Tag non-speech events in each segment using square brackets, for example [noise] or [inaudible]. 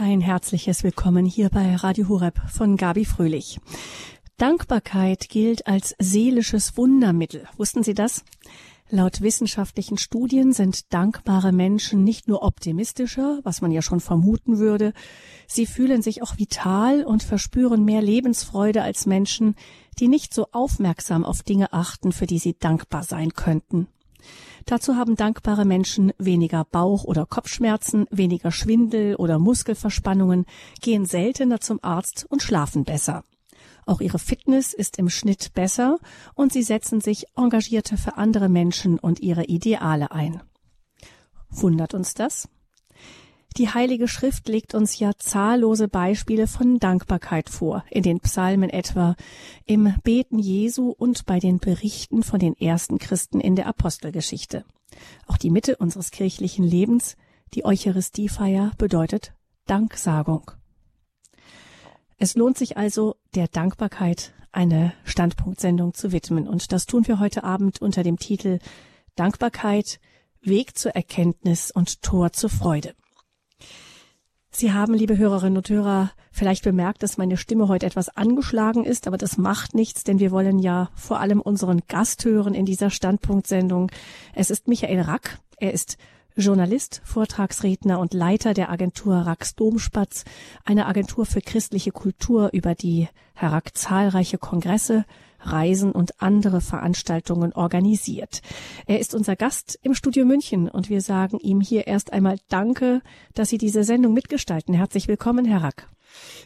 Ein herzliches Willkommen hier bei Radio Horeb von Gabi Fröhlich. Dankbarkeit gilt als seelisches Wundermittel. Wussten Sie das? Laut wissenschaftlichen Studien sind dankbare Menschen nicht nur optimistischer, was man ja schon vermuten würde, sie fühlen sich auch vital und verspüren mehr Lebensfreude als Menschen, die nicht so aufmerksam auf Dinge achten, für die sie dankbar sein könnten. Dazu haben dankbare Menschen weniger Bauch- oder Kopfschmerzen, weniger Schwindel oder Muskelverspannungen, gehen seltener zum Arzt und schlafen besser. Auch ihre Fitness ist im Schnitt besser und sie setzen sich engagierter für andere Menschen und ihre Ideale ein. Wundert uns das? Die Heilige Schrift legt uns ja zahllose Beispiele von Dankbarkeit vor, in den Psalmen etwa, im Beten Jesu und bei den Berichten von den ersten Christen in der Apostelgeschichte. Auch die Mitte unseres kirchlichen Lebens, die Eucharistiefeier, bedeutet Danksagung. Es lohnt sich also, der Dankbarkeit eine Standpunktsendung zu widmen. Und das tun wir heute Abend unter dem Titel Dankbarkeit, Weg zur Erkenntnis und Tor zur Freude. Sie haben, liebe Hörerinnen und Hörer, vielleicht bemerkt, dass meine Stimme heute etwas angeschlagen ist, aber das macht nichts, denn wir wollen ja vor allem unseren Gast hören in dieser Standpunktsendung. Es ist Michael Rack. Er ist Journalist, Vortragsredner und Leiter der Agentur Rax Domspatz, eine Agentur für christliche Kultur, über die Herr Rack zahlreiche Kongresse, Reisen und andere Veranstaltungen organisiert. Er ist unser Gast im Studio München und wir sagen ihm hier erst einmal Danke, dass Sie diese Sendung mitgestalten. Herzlich willkommen, Herr Rack.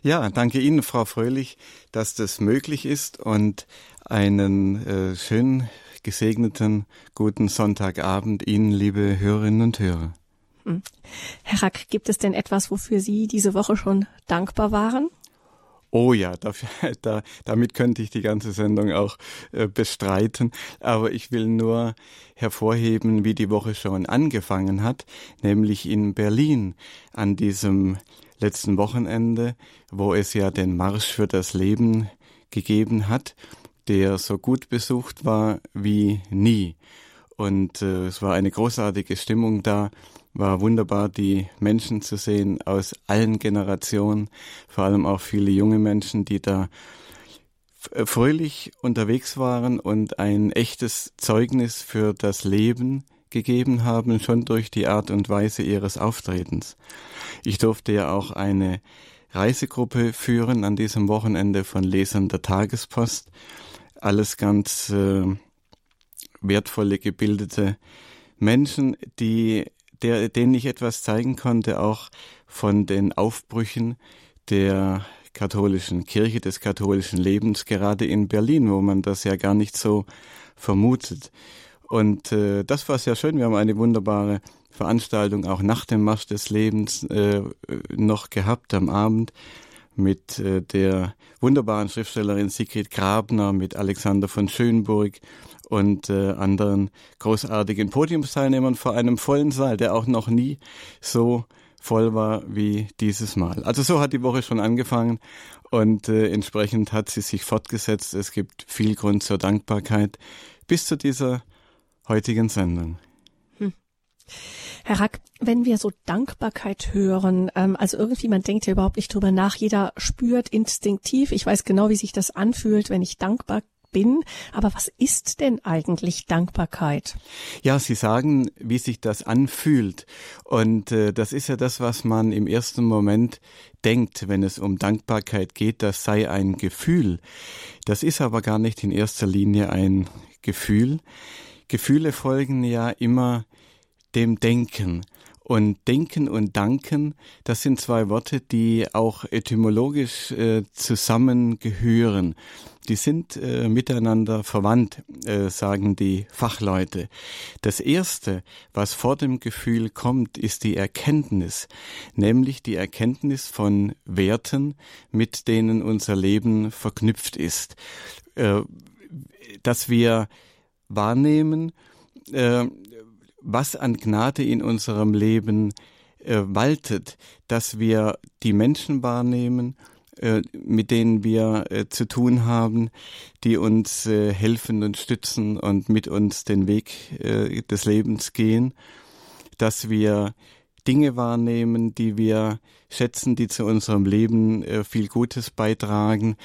Ja, danke Ihnen, Frau Fröhlich, dass das möglich ist und einen äh, schönen, gesegneten, guten Sonntagabend Ihnen, liebe Hörerinnen und Hörer. Hm. Herr Rack, gibt es denn etwas, wofür Sie diese Woche schon dankbar waren? Oh ja, dafür, da, damit könnte ich die ganze Sendung auch äh, bestreiten. Aber ich will nur hervorheben, wie die Woche schon angefangen hat, nämlich in Berlin an diesem letzten Wochenende, wo es ja den Marsch für das Leben gegeben hat, der so gut besucht war wie nie. Und äh, es war eine großartige Stimmung da war wunderbar, die Menschen zu sehen aus allen Generationen, vor allem auch viele junge Menschen, die da äh, fröhlich unterwegs waren und ein echtes Zeugnis für das Leben gegeben haben, schon durch die Art und Weise ihres Auftretens. Ich durfte ja auch eine Reisegruppe führen an diesem Wochenende von Lesern der Tagespost. Alles ganz äh, wertvolle, gebildete Menschen, die der, denen ich etwas zeigen konnte, auch von den Aufbrüchen der katholischen Kirche, des katholischen Lebens, gerade in Berlin, wo man das ja gar nicht so vermutet. Und äh, das war sehr schön. Wir haben eine wunderbare Veranstaltung auch nach dem Marsch des Lebens äh, noch gehabt am Abend mit äh, der wunderbaren Schriftstellerin Sigrid Grabner, mit Alexander von Schönburg und äh, anderen großartigen Podiumsteilnehmern vor einem vollen Saal, der auch noch nie so voll war wie dieses Mal. Also so hat die Woche schon angefangen und äh, entsprechend hat sie sich fortgesetzt. Es gibt viel Grund zur Dankbarkeit bis zu dieser heutigen Sendung. Hm. Herr Rack, wenn wir so Dankbarkeit hören, ähm, also irgendwie, man denkt ja überhaupt nicht drüber nach, jeder spürt instinktiv, ich weiß genau, wie sich das anfühlt, wenn ich dankbar bin. Aber was ist denn eigentlich Dankbarkeit? Ja, Sie sagen, wie sich das anfühlt. Und äh, das ist ja das, was man im ersten Moment denkt, wenn es um Dankbarkeit geht, das sei ein Gefühl. Das ist aber gar nicht in erster Linie ein Gefühl. Gefühle folgen ja immer dem Denken. Und Denken und Danken, das sind zwei Worte, die auch etymologisch äh, zusammengehören. Die sind äh, miteinander verwandt, äh, sagen die Fachleute. Das Erste, was vor dem Gefühl kommt, ist die Erkenntnis, nämlich die Erkenntnis von Werten, mit denen unser Leben verknüpft ist. Äh, dass wir wahrnehmen, äh, was an Gnade in unserem Leben äh, waltet, dass wir die Menschen wahrnehmen, äh, mit denen wir äh, zu tun haben, die uns äh, helfen und stützen und mit uns den Weg des Lebens gehen, dass wir Dinge wahrnehmen, die wir schätzen, die zu unserem Leben viel Gutes beitragen,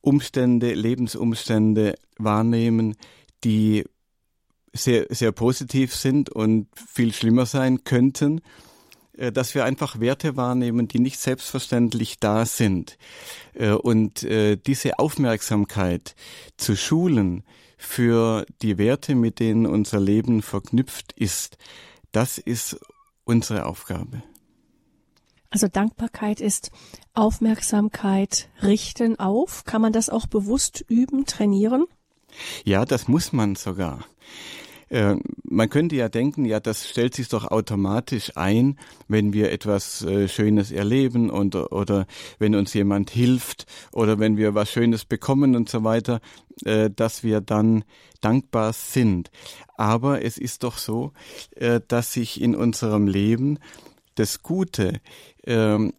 Umstände, Lebensumstände wahrnehmen, die sehr, sehr positiv sind und viel schlimmer sein könnten, äh, dass wir einfach Werte wahrnehmen, die nicht selbstverständlich da sind. Äh, und äh, diese Aufmerksamkeit zu schulen für die Werte, mit denen unser Leben verknüpft ist, das ist unsere Aufgabe. Also Dankbarkeit ist Aufmerksamkeit richten auf. Kann man das auch bewusst üben, trainieren? Ja, das muss man sogar. Äh, man könnte ja denken, ja, das stellt sich doch automatisch ein, wenn wir etwas äh, Schönes erleben und, oder wenn uns jemand hilft oder wenn wir was Schönes bekommen und so weiter, äh, dass wir dann dankbar sind. Aber es ist doch so, dass sich in unserem Leben das Gute ähm,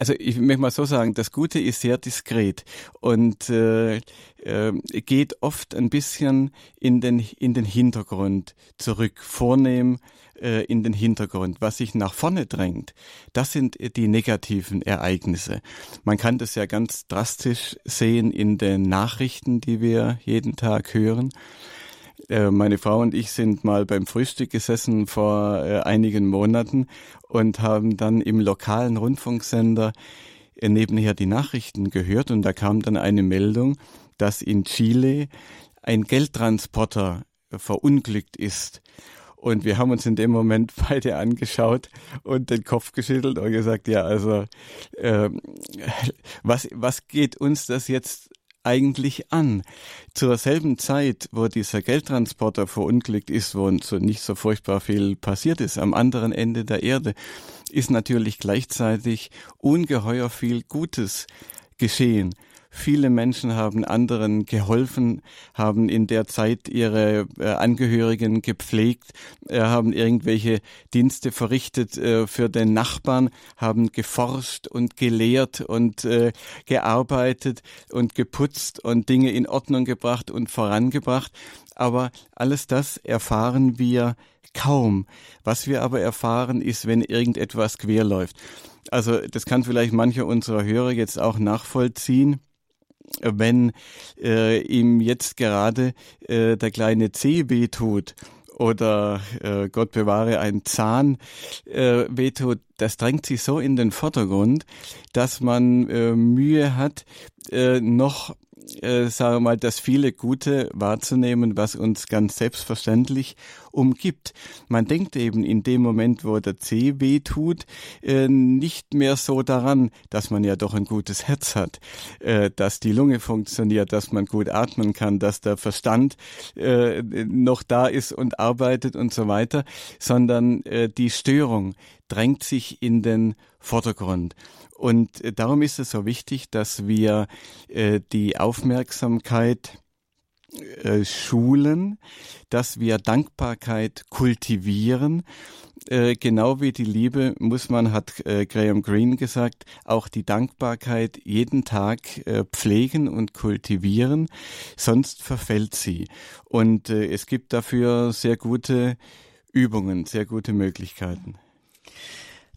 also ich möchte mal so sagen, das Gute ist sehr diskret und äh, äh, geht oft ein bisschen in den, in den Hintergrund zurück, vornehm äh, in den Hintergrund. Was sich nach vorne drängt, das sind die negativen Ereignisse. Man kann das ja ganz drastisch sehen in den Nachrichten, die wir jeden Tag hören. Äh, meine Frau und ich sind mal beim Frühstück gesessen vor äh, einigen Monaten und haben dann im lokalen Rundfunksender äh, nebenher die Nachrichten gehört und da kam dann eine Meldung, dass in Chile ein Geldtransporter verunglückt ist. Und wir haben uns in dem Moment [laughs] beide angeschaut und den Kopf geschüttelt und gesagt, ja, also äh, was, was geht uns das jetzt eigentlich an? Zur selben Zeit, wo dieser Geldtransporter verunglückt ist, wo so nicht so furchtbar viel passiert ist, am anderen Ende der Erde, ist natürlich gleichzeitig ungeheuer viel Gutes geschehen. Viele Menschen haben anderen geholfen, haben in der Zeit ihre äh, Angehörigen gepflegt, äh, haben irgendwelche Dienste verrichtet äh, für den Nachbarn, haben geforscht und gelehrt und gearbeitet und geputzt und Dinge in Ordnung gebracht und vorangebracht. Aber alles das erfahren wir kaum. Was wir aber erfahren, ist, wenn irgendetwas quer läuft. Also das kann vielleicht mancher unserer Hörer jetzt auch nachvollziehen wenn äh, ihm jetzt gerade äh, der kleine Zeh wehtut oder äh, Gott bewahre ein Zahn äh, wehtut, das drängt sich so in den Vordergrund, dass man äh, Mühe hat, äh, noch äh, sagen wir mal, das viele Gute wahrzunehmen, was uns ganz selbstverständlich umgibt. Man denkt eben in dem Moment, wo der Zeh weh tut, äh, nicht mehr so daran, dass man ja doch ein gutes Herz hat, äh, dass die Lunge funktioniert, dass man gut atmen kann, dass der Verstand äh, noch da ist und arbeitet und so weiter, sondern äh, die Störung drängt sich in den Vordergrund. Und äh, darum ist es so wichtig, dass wir äh, die Aufmerksamkeit äh, schulen, dass wir Dankbarkeit kultivieren. Äh, genau wie die Liebe muss man, hat äh, Graham Greene gesagt, auch die Dankbarkeit jeden Tag äh, pflegen und kultivieren, sonst verfällt sie. Und äh, es gibt dafür sehr gute Übungen, sehr gute Möglichkeiten.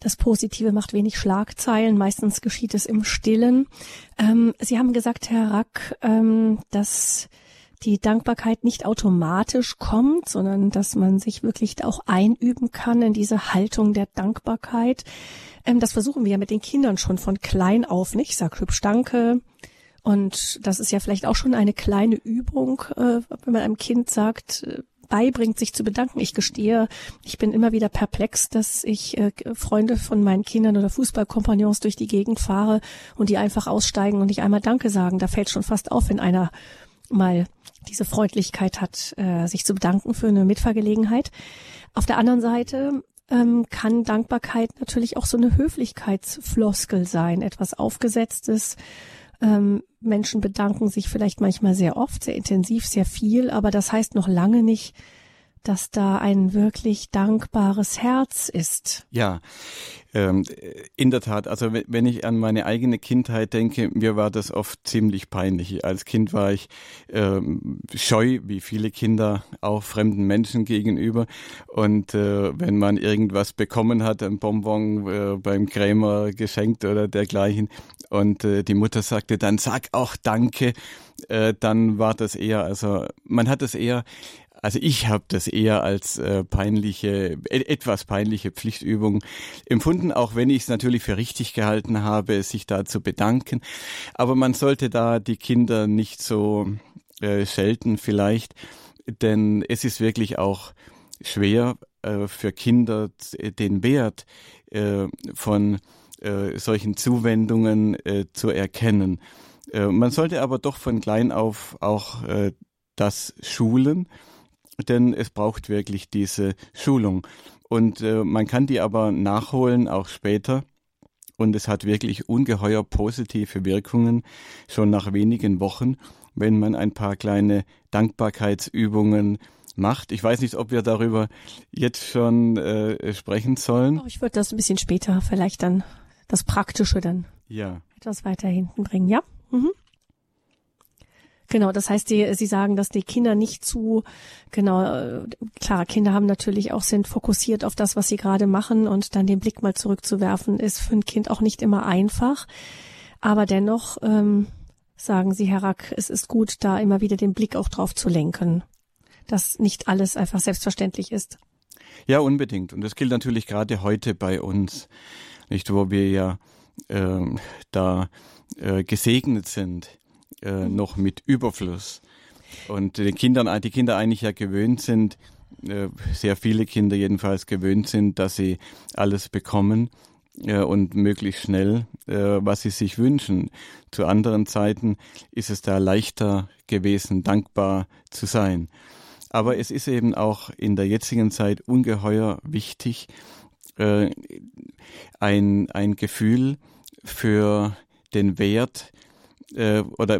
Das Positive macht wenig Schlagzeilen. Meistens geschieht es im Stillen. Ähm, Sie haben gesagt, Herr Rack, ähm, dass die Dankbarkeit nicht automatisch kommt, sondern dass man sich wirklich auch einüben kann in diese Haltung der Dankbarkeit. Ähm, das versuchen wir ja mit den Kindern schon von klein auf, nicht? Ich sag hübsch Danke. Und das ist ja vielleicht auch schon eine kleine Übung, äh, wenn man einem Kind sagt, äh, beibringt, sich zu bedanken. Ich gestehe, ich bin immer wieder perplex, dass ich äh, Freunde von meinen Kindern oder Fußballkompagnons durch die Gegend fahre und die einfach aussteigen und nicht einmal Danke sagen. Da fällt schon fast auf, wenn einer mal diese Freundlichkeit hat, äh, sich zu bedanken für eine Mitfahrgelegenheit. Auf der anderen Seite ähm, kann Dankbarkeit natürlich auch so eine Höflichkeitsfloskel sein, etwas Aufgesetztes, ähm, Menschen bedanken sich vielleicht manchmal sehr oft, sehr intensiv, sehr viel, aber das heißt noch lange nicht, dass da ein wirklich dankbares Herz ist. Ja, ähm, in der Tat. Also wenn ich an meine eigene Kindheit denke, mir war das oft ziemlich peinlich. Als Kind war ich ähm, scheu, wie viele Kinder, auch fremden Menschen gegenüber. Und äh, wenn man irgendwas bekommen hat, ein Bonbon äh, beim Krämer geschenkt oder dergleichen, und äh, die Mutter sagte dann, sag auch Danke, äh, dann war das eher, also man hat es eher also ich habe das eher als äh, peinliche, e etwas peinliche Pflichtübung empfunden, auch wenn ich es natürlich für richtig gehalten habe, sich da zu bedanken. Aber man sollte da die Kinder nicht so äh, schelten vielleicht, denn es ist wirklich auch schwer äh, für Kinder den Wert äh, von äh, solchen Zuwendungen äh, zu erkennen. Äh, man sollte aber doch von klein auf auch äh, das schulen denn es braucht wirklich diese Schulung. Und äh, man kann die aber nachholen, auch später. Und es hat wirklich ungeheuer positive Wirkungen, schon nach wenigen Wochen, wenn man ein paar kleine Dankbarkeitsübungen macht. Ich weiß nicht, ob wir darüber jetzt schon äh, sprechen sollen. Ich würde das ein bisschen später vielleicht dann das Praktische dann ja. etwas weiter hinten bringen, ja? Mhm. Genau, das heißt, die, Sie sagen, dass die Kinder nicht zu, genau, äh, klar, Kinder haben natürlich auch, sind fokussiert auf das, was sie gerade machen und dann den Blick mal zurückzuwerfen, ist für ein Kind auch nicht immer einfach. Aber dennoch, ähm, sagen Sie, Herr Rack, es ist gut, da immer wieder den Blick auch drauf zu lenken, dass nicht alles einfach selbstverständlich ist. Ja, unbedingt. Und das gilt natürlich gerade heute bei uns, nicht, wo wir ja äh, da äh, gesegnet sind äh, noch mit Überfluss. Und die Kinder, die Kinder eigentlich ja gewöhnt sind, äh, sehr viele Kinder jedenfalls gewöhnt sind, dass sie alles bekommen äh, und möglichst schnell, äh, was sie sich wünschen. Zu anderen Zeiten ist es da leichter gewesen, dankbar zu sein. Aber es ist eben auch in der jetzigen Zeit ungeheuer wichtig, ein, ein Gefühl für den Wert äh, oder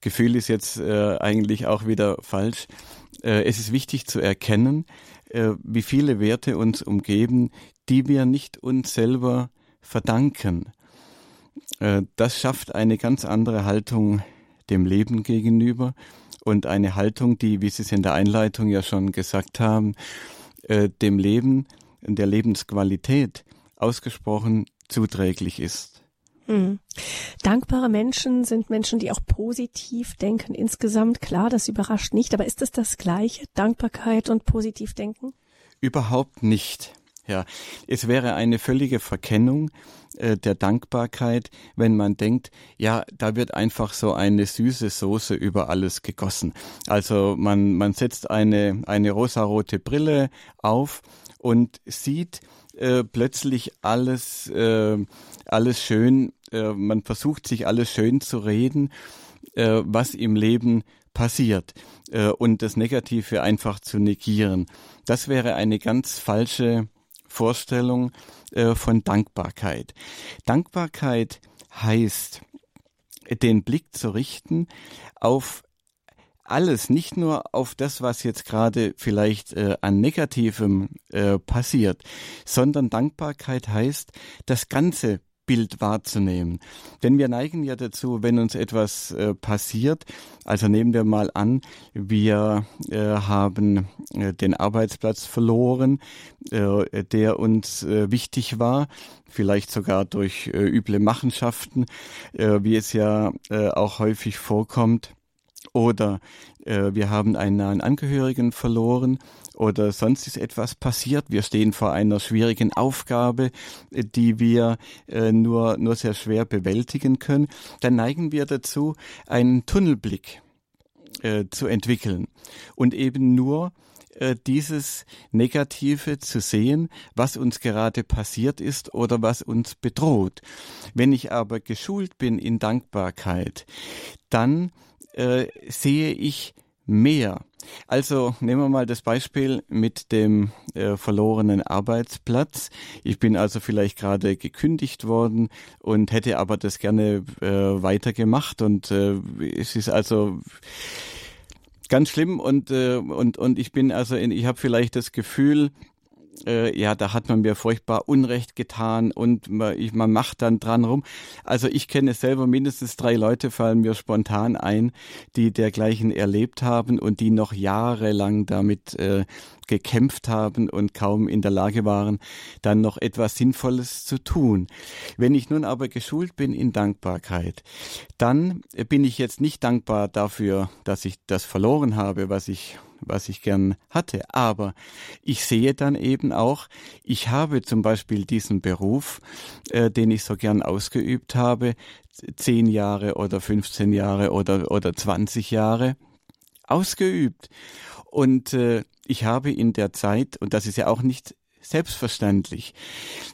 Gefühl ist jetzt äh, eigentlich auch wieder falsch. Äh, es ist wichtig zu erkennen, äh, wie viele Werte uns umgeben, die wir nicht uns selber verdanken. Äh, das schafft eine ganz andere Haltung dem Leben gegenüber und eine Haltung, die, wie Sie es in der Einleitung ja schon gesagt haben, äh, dem Leben, der Lebensqualität ausgesprochen zuträglich ist. Hm. Dankbare Menschen sind Menschen, die auch positiv denken insgesamt. Klar, das überrascht nicht, aber ist es das gleiche? Dankbarkeit und positiv denken? Überhaupt nicht. Ja, es wäre eine völlige Verkennung äh, der Dankbarkeit, wenn man denkt, ja, da wird einfach so eine süße Soße über alles gegossen. Also man, man setzt eine, eine rosarote Brille auf und sieht äh, plötzlich alles, äh, alles schön, äh, man versucht sich alles schön zu reden, äh, was im Leben passiert äh, und das Negative einfach zu negieren. Das wäre eine ganz falsche Vorstellung äh, von Dankbarkeit. Dankbarkeit heißt, den Blick zu richten auf alles, nicht nur auf das, was jetzt gerade vielleicht äh, an Negativem äh, passiert, sondern Dankbarkeit heißt, das ganze Bild wahrzunehmen. Denn wir neigen ja dazu, wenn uns etwas äh, passiert, also nehmen wir mal an, wir äh, haben äh, den Arbeitsplatz verloren, äh, der uns äh, wichtig war, vielleicht sogar durch äh, üble Machenschaften, wie es ja auch häufig vorkommt oder äh, wir haben einen nahen Angehörigen verloren oder sonst ist etwas passiert. Wir stehen vor einer schwierigen Aufgabe, äh, die wir äh, nur, nur sehr schwer bewältigen können. Dann neigen wir dazu, einen Tunnelblick äh, zu entwickeln und eben nur äh, dieses Negative zu sehen, was uns gerade passiert ist oder was uns bedroht. Wenn ich aber geschult bin in Dankbarkeit, dann äh, sehe ich mehr. Also nehmen wir mal das Beispiel mit dem äh, verlorenen Arbeitsplatz. Ich bin also vielleicht gerade gekündigt worden und hätte aber das gerne äh, weitergemacht und äh, es ist also ganz schlimm und äh, und und ich bin also in, ich habe vielleicht das Gefühl, äh, ja, da hat man mir furchtbar Unrecht getan und man, ich, man macht dann dran rum. Also ich kenne selber mindestens drei Leute, fallen mir spontan ein, die dergleichen erlebt haben und die noch jahrelang damit äh, gekämpft haben und kaum in der Lage waren, dann noch etwas Sinnvolles zu tun. Wenn ich nun aber geschult bin in Dankbarkeit, dann bin ich jetzt nicht dankbar dafür, dass ich das verloren habe, was ich was ich gern hatte. Aber ich sehe dann eben auch, ich habe zum Beispiel diesen Beruf, äh, den ich so gern ausgeübt habe, zehn Jahre oder 15 Jahre oder, oder 20 Jahre ausgeübt. Und äh, ich habe in der Zeit, und das ist ja auch nicht selbstverständlich.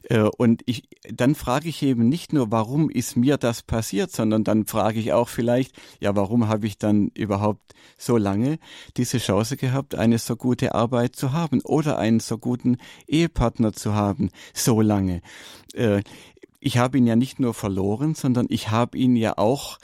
Äh, und ich, dann frage ich eben nicht nur, warum ist mir das passiert, sondern dann frage ich auch vielleicht, ja, warum habe ich dann überhaupt so lange diese Chance gehabt, eine so gute Arbeit zu haben oder einen so guten Ehepartner zu haben, so lange. Äh, ich habe ihn ja nicht nur verloren, sondern ich habe ihn ja auch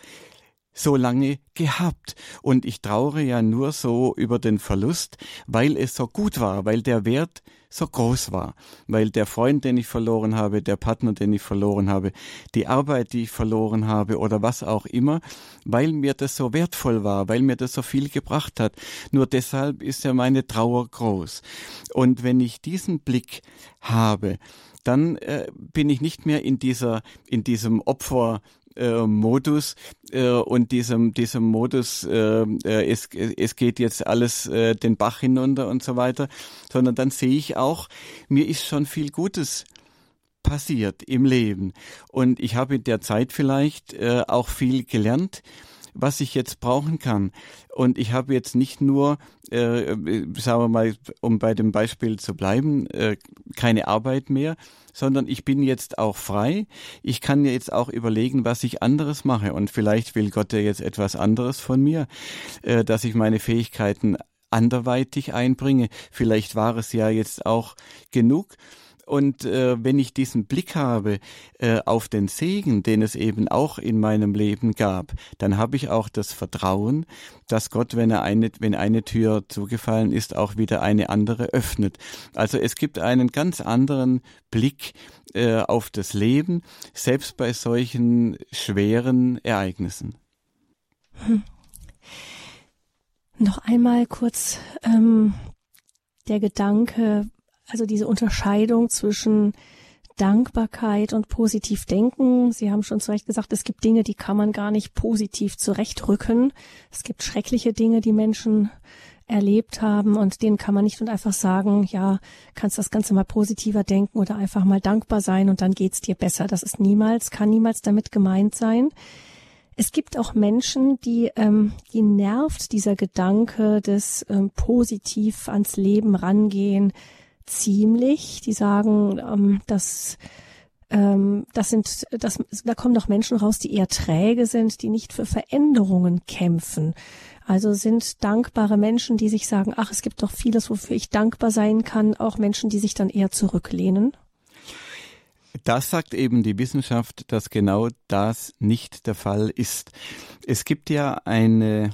so lange gehabt. Und ich traure ja nur so über den Verlust, weil es so gut war, weil der Wert so groß war, weil der Freund, den ich verloren habe, der Partner, den ich verloren habe, die Arbeit, die ich verloren habe oder was auch immer, weil mir das so wertvoll war, weil mir das so viel gebracht hat. Nur deshalb ist ja meine Trauer groß. Und wenn ich diesen Blick habe, dann äh, bin ich nicht mehr in dieser in diesem Opfer äh, Modus äh, und diesem diesem Modus äh, äh, es es geht jetzt alles äh, den Bach hinunter und so weiter, sondern dann sehe ich auch, mir ist schon viel Gutes passiert im Leben. Und ich habe in der Zeit vielleicht äh, auch viel gelernt was ich jetzt brauchen kann. Und ich habe jetzt nicht nur, äh, sagen wir mal, um bei dem Beispiel zu bleiben, äh, keine Arbeit mehr, sondern ich bin jetzt auch frei. Ich kann mir jetzt auch überlegen, was ich anderes mache. Und vielleicht will Gott ja jetzt etwas anderes von mir, äh, dass ich meine Fähigkeiten anderweitig einbringe. Vielleicht war es ja jetzt auch genug. Und äh, wenn ich diesen Blick habe äh, auf den Segen, den es eben auch in meinem Leben gab, dann habe ich auch das Vertrauen, dass Gott, wenn er eine, wenn eine Tür zugefallen ist, auch wieder eine andere öffnet. Also es gibt einen ganz anderen Blick äh, auf das Leben, selbst bei solchen schweren Ereignissen. Hm. Noch einmal kurz ähm, der Gedanke, also diese Unterscheidung zwischen Dankbarkeit und positiv denken. Sie haben schon zu Recht gesagt, es gibt Dinge, die kann man gar nicht positiv zurechtrücken. Es gibt schreckliche Dinge, die Menschen erlebt haben und denen kann man nicht und einfach sagen, ja, kannst das Ganze mal positiver denken oder einfach mal dankbar sein und dann geht's dir besser. Das ist niemals, kann niemals damit gemeint sein. Es gibt auch Menschen, die, ähm, die nervt dieser Gedanke des ähm, positiv ans Leben rangehen, ziemlich. Die sagen, ähm, dass ähm, das sind, das, da kommen doch Menschen raus, die eher träge sind, die nicht für Veränderungen kämpfen. Also sind dankbare Menschen, die sich sagen, ach, es gibt doch vieles, wofür ich dankbar sein kann, auch Menschen, die sich dann eher zurücklehnen? Das sagt eben die Wissenschaft, dass genau das nicht der Fall ist. Es gibt ja eine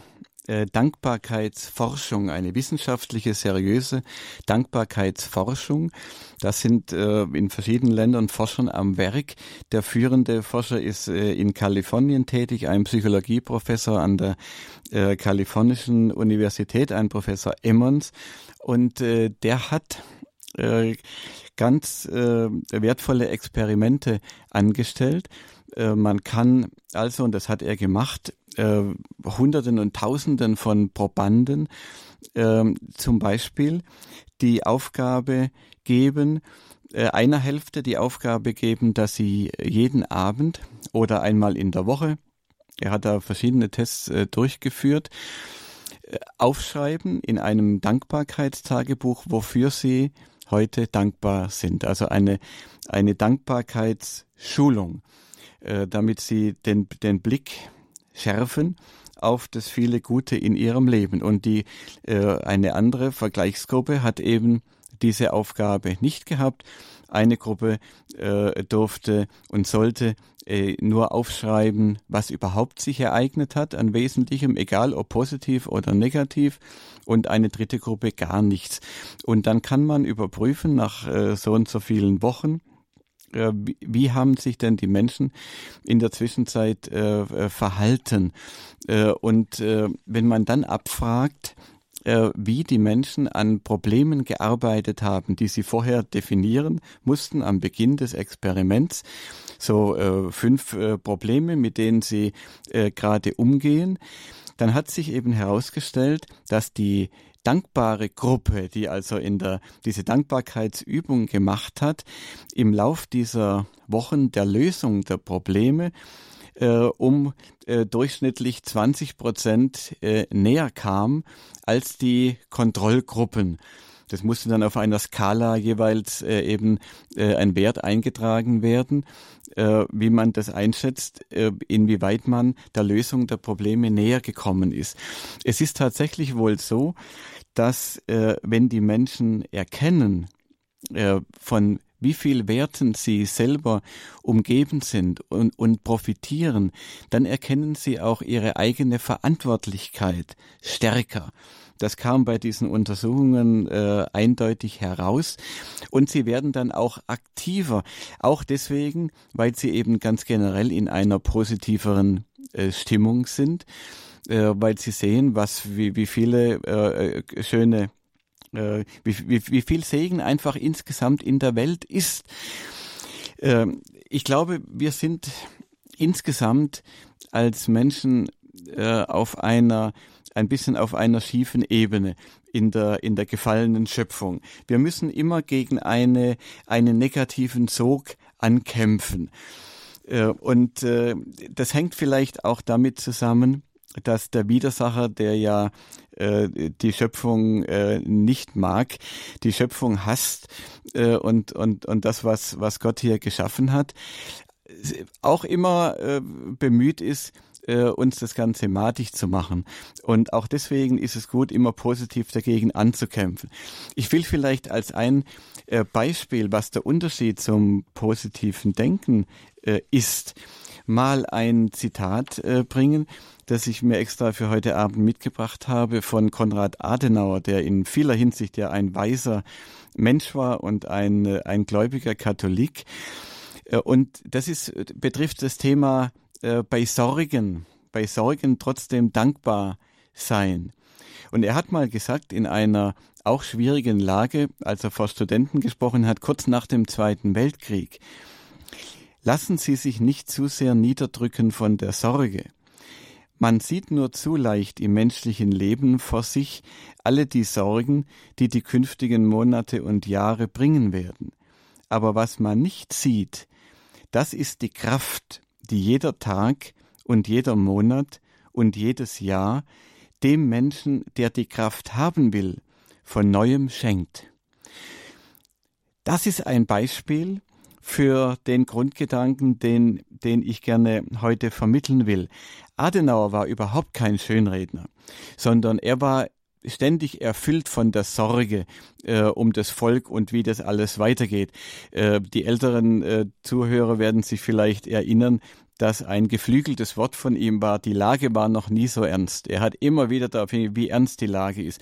äh, Dankbarkeitsforschung, eine wissenschaftliche, seriöse Dankbarkeitsforschung. Das sind äh, in verschiedenen Ländern Forschern am Werk. Der führende Forscher ist äh, in Kalifornien tätig, ein Psychologieprofessor an der äh, Kalifornischen Universität, ein Professor Emmons. Und äh, der hat äh, ganz äh, wertvolle Experimente angestellt. Äh, man kann also, und das hat er gemacht, äh, Hunderten und Tausenden von Probanden äh, zum Beispiel die Aufgabe geben, äh, einer Hälfte die Aufgabe geben, dass sie jeden Abend oder einmal in der Woche, er hat da verschiedene Tests äh, durchgeführt, äh, aufschreiben in einem Dankbarkeitstagebuch, wofür sie heute dankbar sind. Also eine, eine Dankbarkeitsschulung, damit sie den, den Blick schärfen auf das viele Gute in ihrem Leben. Und die äh, eine andere Vergleichsgruppe hat eben diese Aufgabe nicht gehabt. Eine Gruppe äh, durfte und sollte äh, nur aufschreiben, was überhaupt sich ereignet hat an Wesentlichem, egal ob positiv oder negativ, und eine dritte Gruppe gar nichts. Und dann kann man überprüfen nach äh, so und so vielen Wochen, äh, wie, wie, haben sich denn die Menschen in der Zwischenzeit äh, äh verhalten? Äh, und äh, wenn man dann abfragt, äh, wie die Menschen an Problemen gearbeitet haben, die sie vorher definieren mussten am Beginn des Experiments. So äh, fünf äh, Probleme, mit denen sie äh, gerade umgehen. Dann hat sich eben herausgestellt, dass die dankbare Gruppe, die also in der diese Dankbarkeitsübung gemacht hat, im Lauf dieser Wochen der Lösung der Probleme äh, um äh, durchschnittlich 20 Prozent äh, näher kam als die Kontrollgruppen. Das musste dann auf einer Skala jeweils äh, eben äh, ein Wert eingetragen werden, äh, wie man das einschätzt, äh, inwieweit man der Lösung der Probleme näher gekommen ist. Es ist tatsächlich wohl so, dass äh, wenn die Menschen erkennen, äh, von wie viel Werten sie selber umgeben sind und, und profitieren, dann erkennen sie auch ihre eigene Verantwortlichkeit stärker. Das kam bei diesen Untersuchungen äh, eindeutig heraus. Und sie werden dann auch aktiver. Auch deswegen, weil sie eben ganz generell in einer positiveren äh, Stimmung sind, äh, weil sie sehen, was wie, wie viele äh, äh schöne äh, wie, wie, wie viel Segen einfach insgesamt in der Welt ist. Äh, ich glaube, wir sind insgesamt als Menschen äh, auf einer ein bisschen auf einer schiefen Ebene in der in der gefallenen Schöpfung. Wir müssen immer gegen eine einen negativen Sog ankämpfen. Äh, und äh, das hängt vielleicht auch damit zusammen, dass der Widersacher, der ja äh, die Schöpfung nicht mag, die Schöpfung hasst und, und, und das, was, was Gott hier geschaffen hat, auch immer bemüht ist, äh, uns das Ganze matig zu machen. Und auch deswegen ist es gut, immer positiv dagegen anzukämpfen. Ich will vielleicht als ein äh, Beispiel, was der Unterschied zum positiven Denken äh, ist, mal ein Zitat bringen, das ich mir extra für heute Abend mitgebracht habe von Konrad Adenauer, der in vieler Hinsicht ja ein weiser Mensch war und ein, ein gläubiger Katholik. Und das ist, betrifft das Thema äh, bei Sorgen, bei Sorgen trotzdem dankbar sein. Und er hat mal gesagt, in einer auch schwierigen Lage, als er vor Studenten gesprochen hat, kurz nach dem Zweiten Weltkrieg, lassen Sie sich nicht zu sehr niederdrücken von der Sorge. Man sieht nur zu leicht im menschlichen Leben vor sich alle die Sorgen, die die künftigen Monate und Jahre bringen werden. Aber was man nicht sieht, das ist die Kraft, die jeder Tag und jeder Monat und jedes Jahr dem Menschen, der die Kraft haben will, von neuem schenkt. Das ist ein Beispiel für den Grundgedanken, den, den ich gerne heute vermitteln will. Adenauer war überhaupt kein Schönredner, sondern er war ständig erfüllt von der Sorge äh, um das Volk und wie das alles weitergeht. Äh, die älteren äh, Zuhörer werden sich vielleicht erinnern, dass ein geflügeltes Wort von ihm war, die Lage war noch nie so ernst. Er hat immer wieder darauf hin, wie ernst die Lage ist.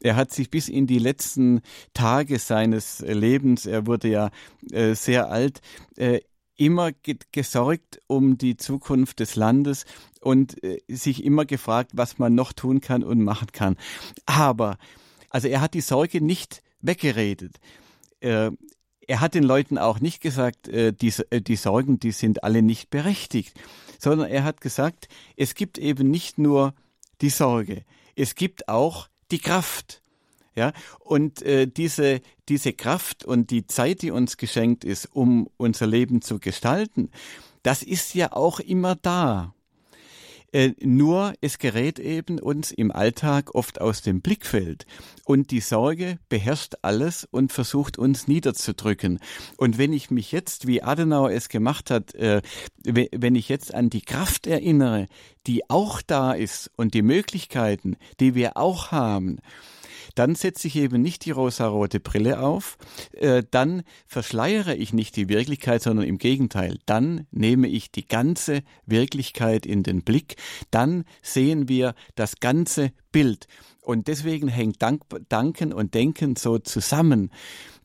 Er hat sich bis in die letzten Tage seines Lebens, er wurde ja äh, sehr alt, äh, immer gesorgt um die Zukunft des Landes und äh, sich immer gefragt, was man noch tun kann und machen kann. Aber, also er hat die Sorge nicht weggeredet. Äh, er hat den Leuten auch nicht gesagt, äh, die, äh, die Sorgen, die sind alle nicht berechtigt, sondern er hat gesagt, es gibt eben nicht nur die Sorge, es gibt auch die Kraft. Ja, und äh, diese, diese Kraft und die Zeit, die uns geschenkt ist, um unser Leben zu gestalten, das ist ja auch immer da. Äh, nur es gerät eben uns im Alltag oft aus dem Blickfeld. Und die Sorge beherrscht alles und versucht uns niederzudrücken. Und wenn ich mich jetzt, wie Adenauer es gemacht hat, äh, wenn ich jetzt an die Kraft erinnere, die auch da ist und die Möglichkeiten, die wir auch haben, dann setze ich eben nicht die rosarote Brille auf, äh, dann verschleiere ich nicht die Wirklichkeit, sondern im Gegenteil, dann nehme ich die ganze Wirklichkeit in den Blick, dann sehen wir das ganze Bild. Und deswegen hängt Dank, Danken und Denken so zusammen.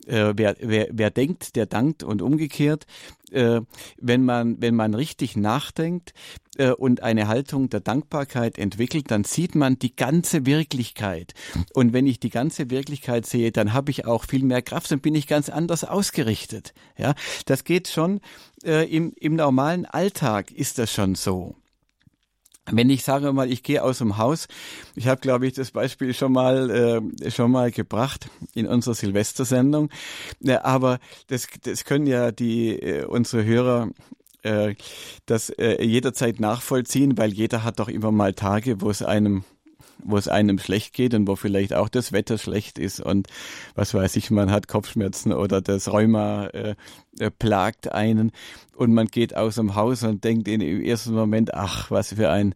Äh, wer, wer, wer denkt, der dankt und umgekehrt. Äh, wenn man wenn man richtig nachdenkt äh, und eine Haltung der Dankbarkeit entwickelt, dann sieht man die ganze Wirklichkeit. Und wenn ich die ganze Wirklichkeit sehe, dann habe ich auch viel mehr Kraft und bin ich ganz anders ausgerichtet. Ja, das geht schon äh, im im normalen Alltag ist das schon so. Wenn ich sage mal, ich gehe aus dem Haus, ich habe, glaube ich, das Beispiel schon mal äh, schon mal gebracht in unserer Silvestersendung, ja, aber das, das können ja die äh, unsere Hörer äh, das äh, jederzeit nachvollziehen, weil jeder hat doch immer mal Tage, wo es einem wo es einem schlecht geht und wo vielleicht auch das Wetter schlecht ist und was weiß ich, man hat Kopfschmerzen oder das Rheuma äh, äh, plagt einen und man geht aus dem Haus und denkt in, im ersten Moment, ach, was für ein,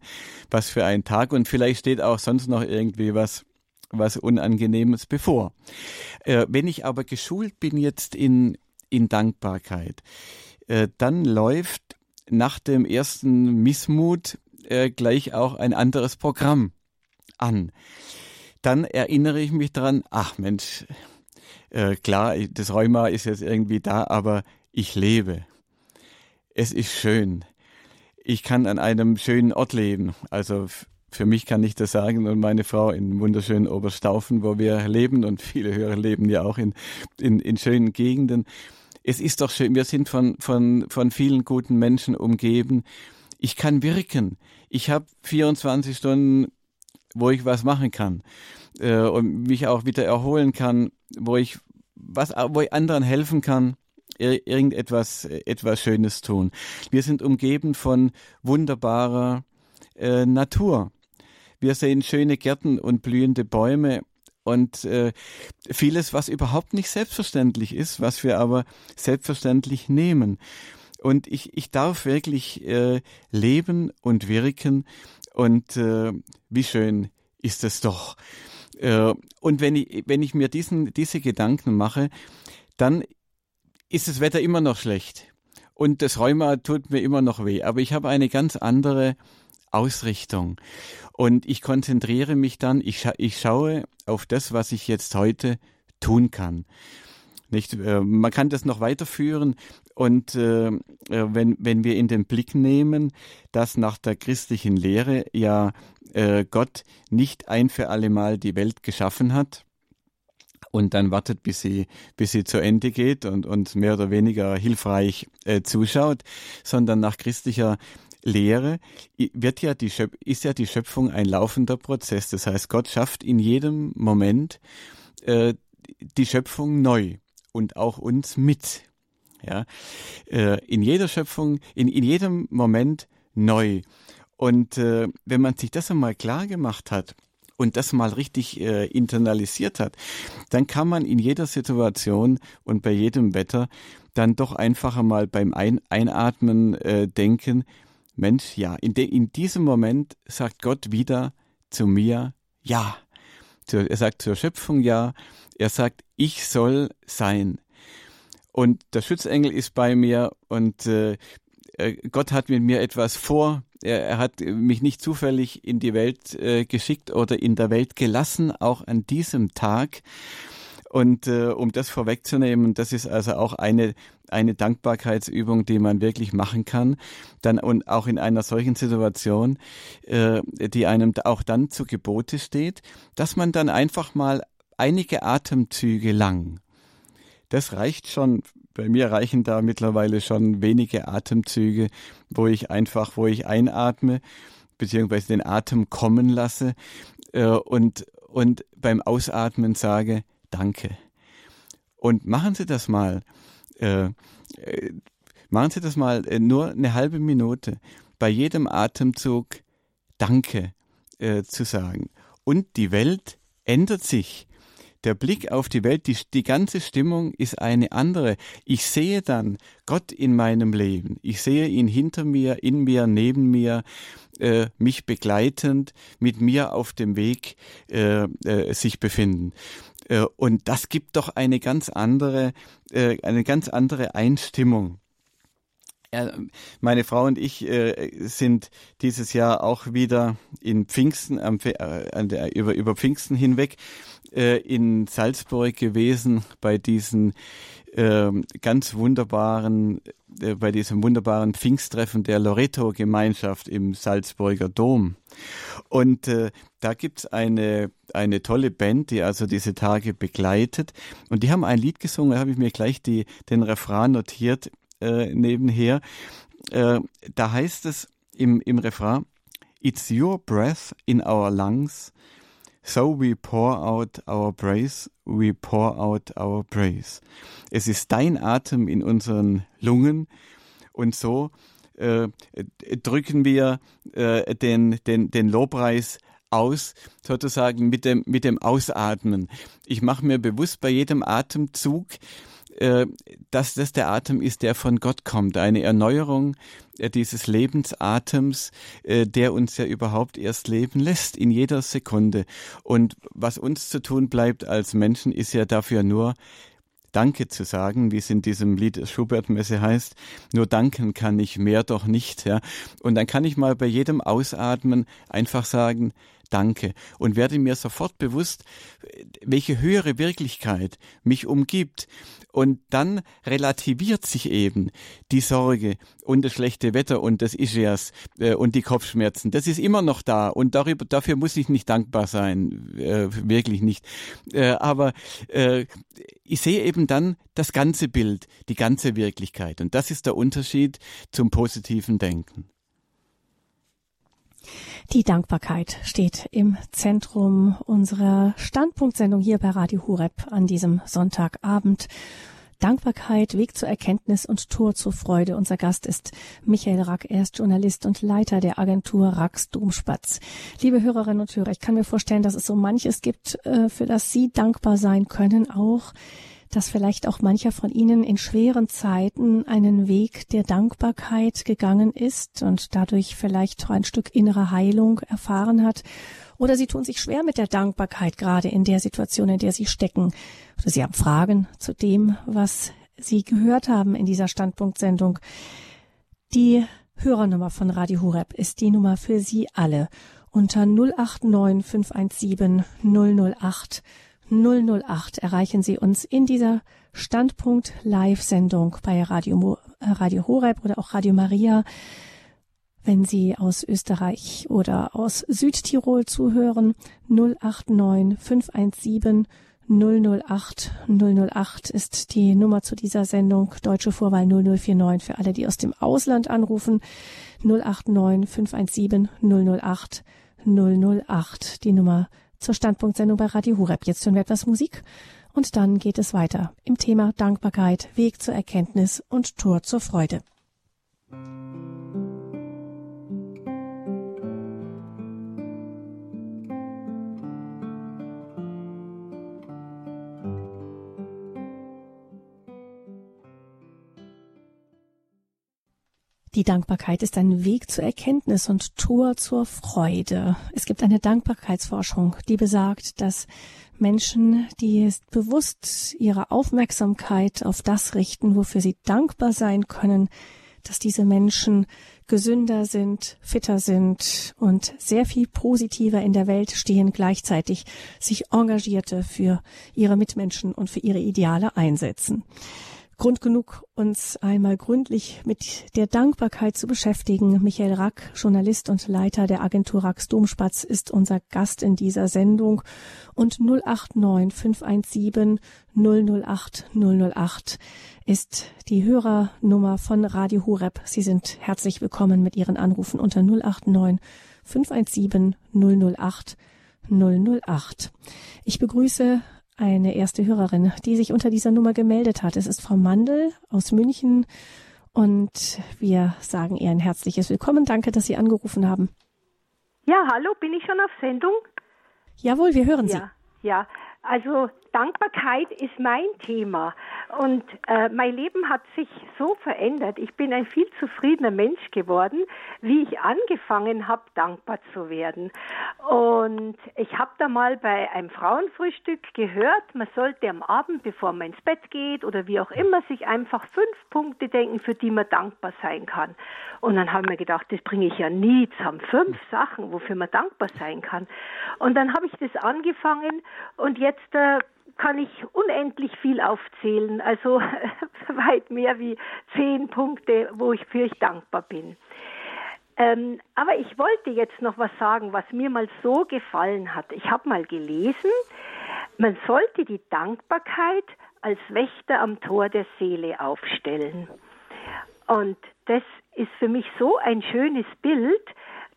was für ein Tag und vielleicht steht auch sonst noch irgendwie was, was Unangenehmes bevor. Äh, wenn ich aber geschult bin jetzt in, in Dankbarkeit, äh, dann läuft nach dem ersten Missmut äh, gleich auch ein anderes Programm an. Dann erinnere ich mich dran, ach Mensch, äh, klar, das Rheuma ist jetzt irgendwie da, aber ich lebe. Es ist schön. Ich kann an einem schönen Ort leben. Also für mich kann ich das sagen und meine Frau in wunderschönen Oberstaufen, wo wir leben und viele Hörer leben ja auch in, in, in schönen Gegenden. Es ist doch schön, wir sind von, von, von vielen guten Menschen umgeben. Ich kann wirken. Ich habe 24 Stunden wo ich was machen kann äh, und mich auch wieder erholen kann, wo ich was, wo ich anderen helfen kann, irgendetwas etwas Schönes tun. Wir sind umgeben von wunderbarer äh, Natur. Wir sehen schöne Gärten und blühende Bäume und äh, vieles, was überhaupt nicht selbstverständlich ist, was wir aber selbstverständlich nehmen. Und ich, ich darf wirklich äh, leben und wirken und äh, wie schön ist es doch. Äh, und wenn ich, wenn ich mir diesen, diese Gedanken mache, dann ist das Wetter immer noch schlecht. Und das Rheuma tut mir immer noch weh. Aber ich habe eine ganz andere Ausrichtung. Und ich konzentriere mich dann, ich, scha ich schaue auf das, was ich jetzt heute tun kann. Nicht, äh, man kann das noch weiterführen und äh, äh, wenn, wenn wir in den Blick nehmen, dass nach der christlichen Lehre ja äh, Gott nicht ein für alle Mal die Welt geschaffen hat, und dann wartet, bis sie, bis sie zu Ende geht und, und mehr oder weniger hilfreich äh, zuschaut, sondern nach christlicher Lehre wird ja die Schöp ist ja die Schöpfung ein laufender Prozess. Das heißt, Gott schafft in jedem Moment äh, die Schöpfung neu und auch uns mit. Ja, äh, in jeder Schöpfung, in, in jedem Moment neu. Und äh, wenn man sich das einmal klar gemacht hat und das mal richtig äh, internalisiert hat, dann kann man in jeder Situation und bei jedem Wetter dann doch einfach einmal beim Ein Einatmen äh, denken, Mensch, ja, in, in diesem Moment sagt Gott wieder zu mir, ja. Er sagt zur Schöpfung ja, er sagt, ich soll sein. Und der Schutzengel ist bei mir und äh, äh, Gott hat mit mir etwas vor. Er, er hat mich nicht zufällig in die Welt äh, geschickt oder in der Welt gelassen, auch an diesem Tag. Und äh, um das vorwegzunehmen, das ist also auch eine eine Dankbarkeitsübung, die man wirklich machen kann, dann und auch in einer solchen Situation, äh, die einem auch dann zu Gebote steht, dass man dann einfach mal einige Atemzüge lang das reicht schon. Bei mir reichen da mittlerweile schon wenige Atemzüge, wo ich einfach, wo ich einatme, beziehungsweise den Atem kommen lasse äh, und, und beim Ausatmen sage, danke. Und machen Sie das mal. Äh, äh, machen Sie das mal äh, nur eine halbe Minute. Bei jedem Atemzug Danke äh, zu sagen. Und die Welt ändert sich der Blick auf die Welt, die, die ganze Stimmung ist eine andere. Ich sehe dann Gott in meinem Leben. Ich sehe ihn hinter mir, in mir, neben mir. äh, mich begleitend, mit mir auf dem Weg äh, äh, sich befinden. Äh, und das gibt doch eine ganz andere, äh, eine ganz andere Einstimmung. Meine Frau und ich äh, sind dieses Jahr auch wieder in Pfingsten, am, äh, über, über Pfingsten hinweg äh, in Salzburg gewesen bei diesen äh, ganz wunderbaren, äh, bei diesem wunderbaren Pfingsttreffen der Loreto-Gemeinschaft im Salzburger Dom. Und äh, da gibt's eine, eine tolle Band, die also diese Tage begleitet. Und die haben ein Lied gesungen, da habe ich mir gleich die, den Refrain notiert äh, nebenher. Äh, da heißt es im, im Refrain, It's your breath in our lungs, so we pour out our praise, we pour out our praise. Es ist dein Atem in unseren Lungen und so äh, drücken wir äh, den, den, den Lobpreis aus, sozusagen mit dem, mit dem Ausatmen. Ich mache mir bewusst bei jedem Atemzug, dass das der Atem ist, der von Gott kommt, eine Erneuerung äh, dieses Lebensatems, äh, der uns ja überhaupt erst leben lässt in jeder Sekunde. Und was uns zu tun bleibt als Menschen, ist ja dafür nur Danke zu sagen, wie es in diesem Lied Schubert-Messe heißt. Nur danken kann ich, mehr doch nicht, ja. Und dann kann ich mal bei jedem Ausatmen einfach sagen, Danke und werde mir sofort bewusst, welche höhere Wirklichkeit mich umgibt. Und dann relativiert sich eben die Sorge und das schlechte Wetter und das Ischias äh, und die Kopfschmerzen. Das ist immer noch da und darüber, dafür muss ich nicht dankbar sein, äh, wirklich nicht. Äh, aber äh, ich sehe eben dann das ganze Bild, die ganze Wirklichkeit. Und das ist der Unterschied zum positiven Denken. Die Dankbarkeit steht im Zentrum unserer Standpunktsendung hier bei Radio Hureb an diesem Sonntagabend. Dankbarkeit, Weg zur Erkenntnis und Tor zur Freude. Unser Gast ist Michael Rack. Er ist Journalist und Leiter der Agentur Racks Domspatz. Liebe Hörerinnen und Hörer, ich kann mir vorstellen, dass es so manches gibt, äh, für das Sie dankbar sein können, auch dass vielleicht auch mancher von Ihnen in schweren Zeiten einen Weg der Dankbarkeit gegangen ist und dadurch vielleicht ein Stück innere Heilung erfahren hat. Oder Sie tun sich schwer mit der Dankbarkeit, gerade in der Situation, in der Sie stecken. Oder Sie haben Fragen zu dem, was Sie gehört haben in dieser Standpunktsendung. Die Hörernummer von Radio Horeb ist die Nummer für Sie alle unter 089 517 008 008 erreichen Sie uns in dieser Standpunkt Live-Sendung bei Radio, äh, Radio Horeb oder auch Radio Maria. Wenn Sie aus Österreich oder aus Südtirol zuhören, 089 517 008 008 ist die Nummer zu dieser Sendung. Deutsche Vorwahl 0049 für alle, die aus dem Ausland anrufen. 089 517 008 008 die Nummer zur Standpunktsendung bei Radio Hureb. Jetzt hören wir etwas Musik und dann geht es weiter im Thema Dankbarkeit, Weg zur Erkenntnis und Tor zur Freude. Die Dankbarkeit ist ein Weg zur Erkenntnis und Tor zur Freude. Es gibt eine Dankbarkeitsforschung, die besagt, dass Menschen, die bewusst ihre Aufmerksamkeit auf das richten, wofür sie dankbar sein können, dass diese Menschen gesünder sind, fitter sind und sehr viel positiver in der Welt stehen, gleichzeitig sich engagierte für ihre Mitmenschen und für ihre Ideale einsetzen. Grund genug, uns einmal gründlich mit der Dankbarkeit zu beschäftigen. Michael Rack, Journalist und Leiter der Agentur Racks Domspatz, ist unser Gast in dieser Sendung. Und 089 517 008 008 ist die Hörernummer von Radio Hureb. Sie sind herzlich willkommen mit Ihren Anrufen unter 089 517 008 008. Ich begrüße eine erste Hörerin, die sich unter dieser Nummer gemeldet hat. Es ist Frau Mandel aus München und wir sagen ihr ein herzliches Willkommen. Danke, dass Sie angerufen haben. Ja, hallo, bin ich schon auf Sendung? Jawohl, wir hören Sie. Ja, ja. Also Dankbarkeit ist mein Thema und äh, mein Leben hat sich so verändert. Ich bin ein viel zufriedener Mensch geworden, wie ich angefangen habe, dankbar zu werden. Und ich habe da mal bei einem Frauenfrühstück gehört, man sollte am Abend, bevor man ins Bett geht oder wie auch immer, sich einfach fünf Punkte denken, für die man dankbar sein kann. Und dann habe ich mir gedacht, das bringe ich ja nie zusammen. Fünf Sachen, wofür man dankbar sein kann. Und dann habe ich das angefangen und jetzt äh, kann ich unendlich viel aufzählen, also [laughs] weit mehr wie zehn Punkte, wofür ich dankbar bin. Ähm, aber ich wollte jetzt noch was sagen, was mir mal so gefallen hat. Ich habe mal gelesen, man sollte die Dankbarkeit als Wächter am Tor der Seele aufstellen. Und das ist für mich so ein schönes Bild,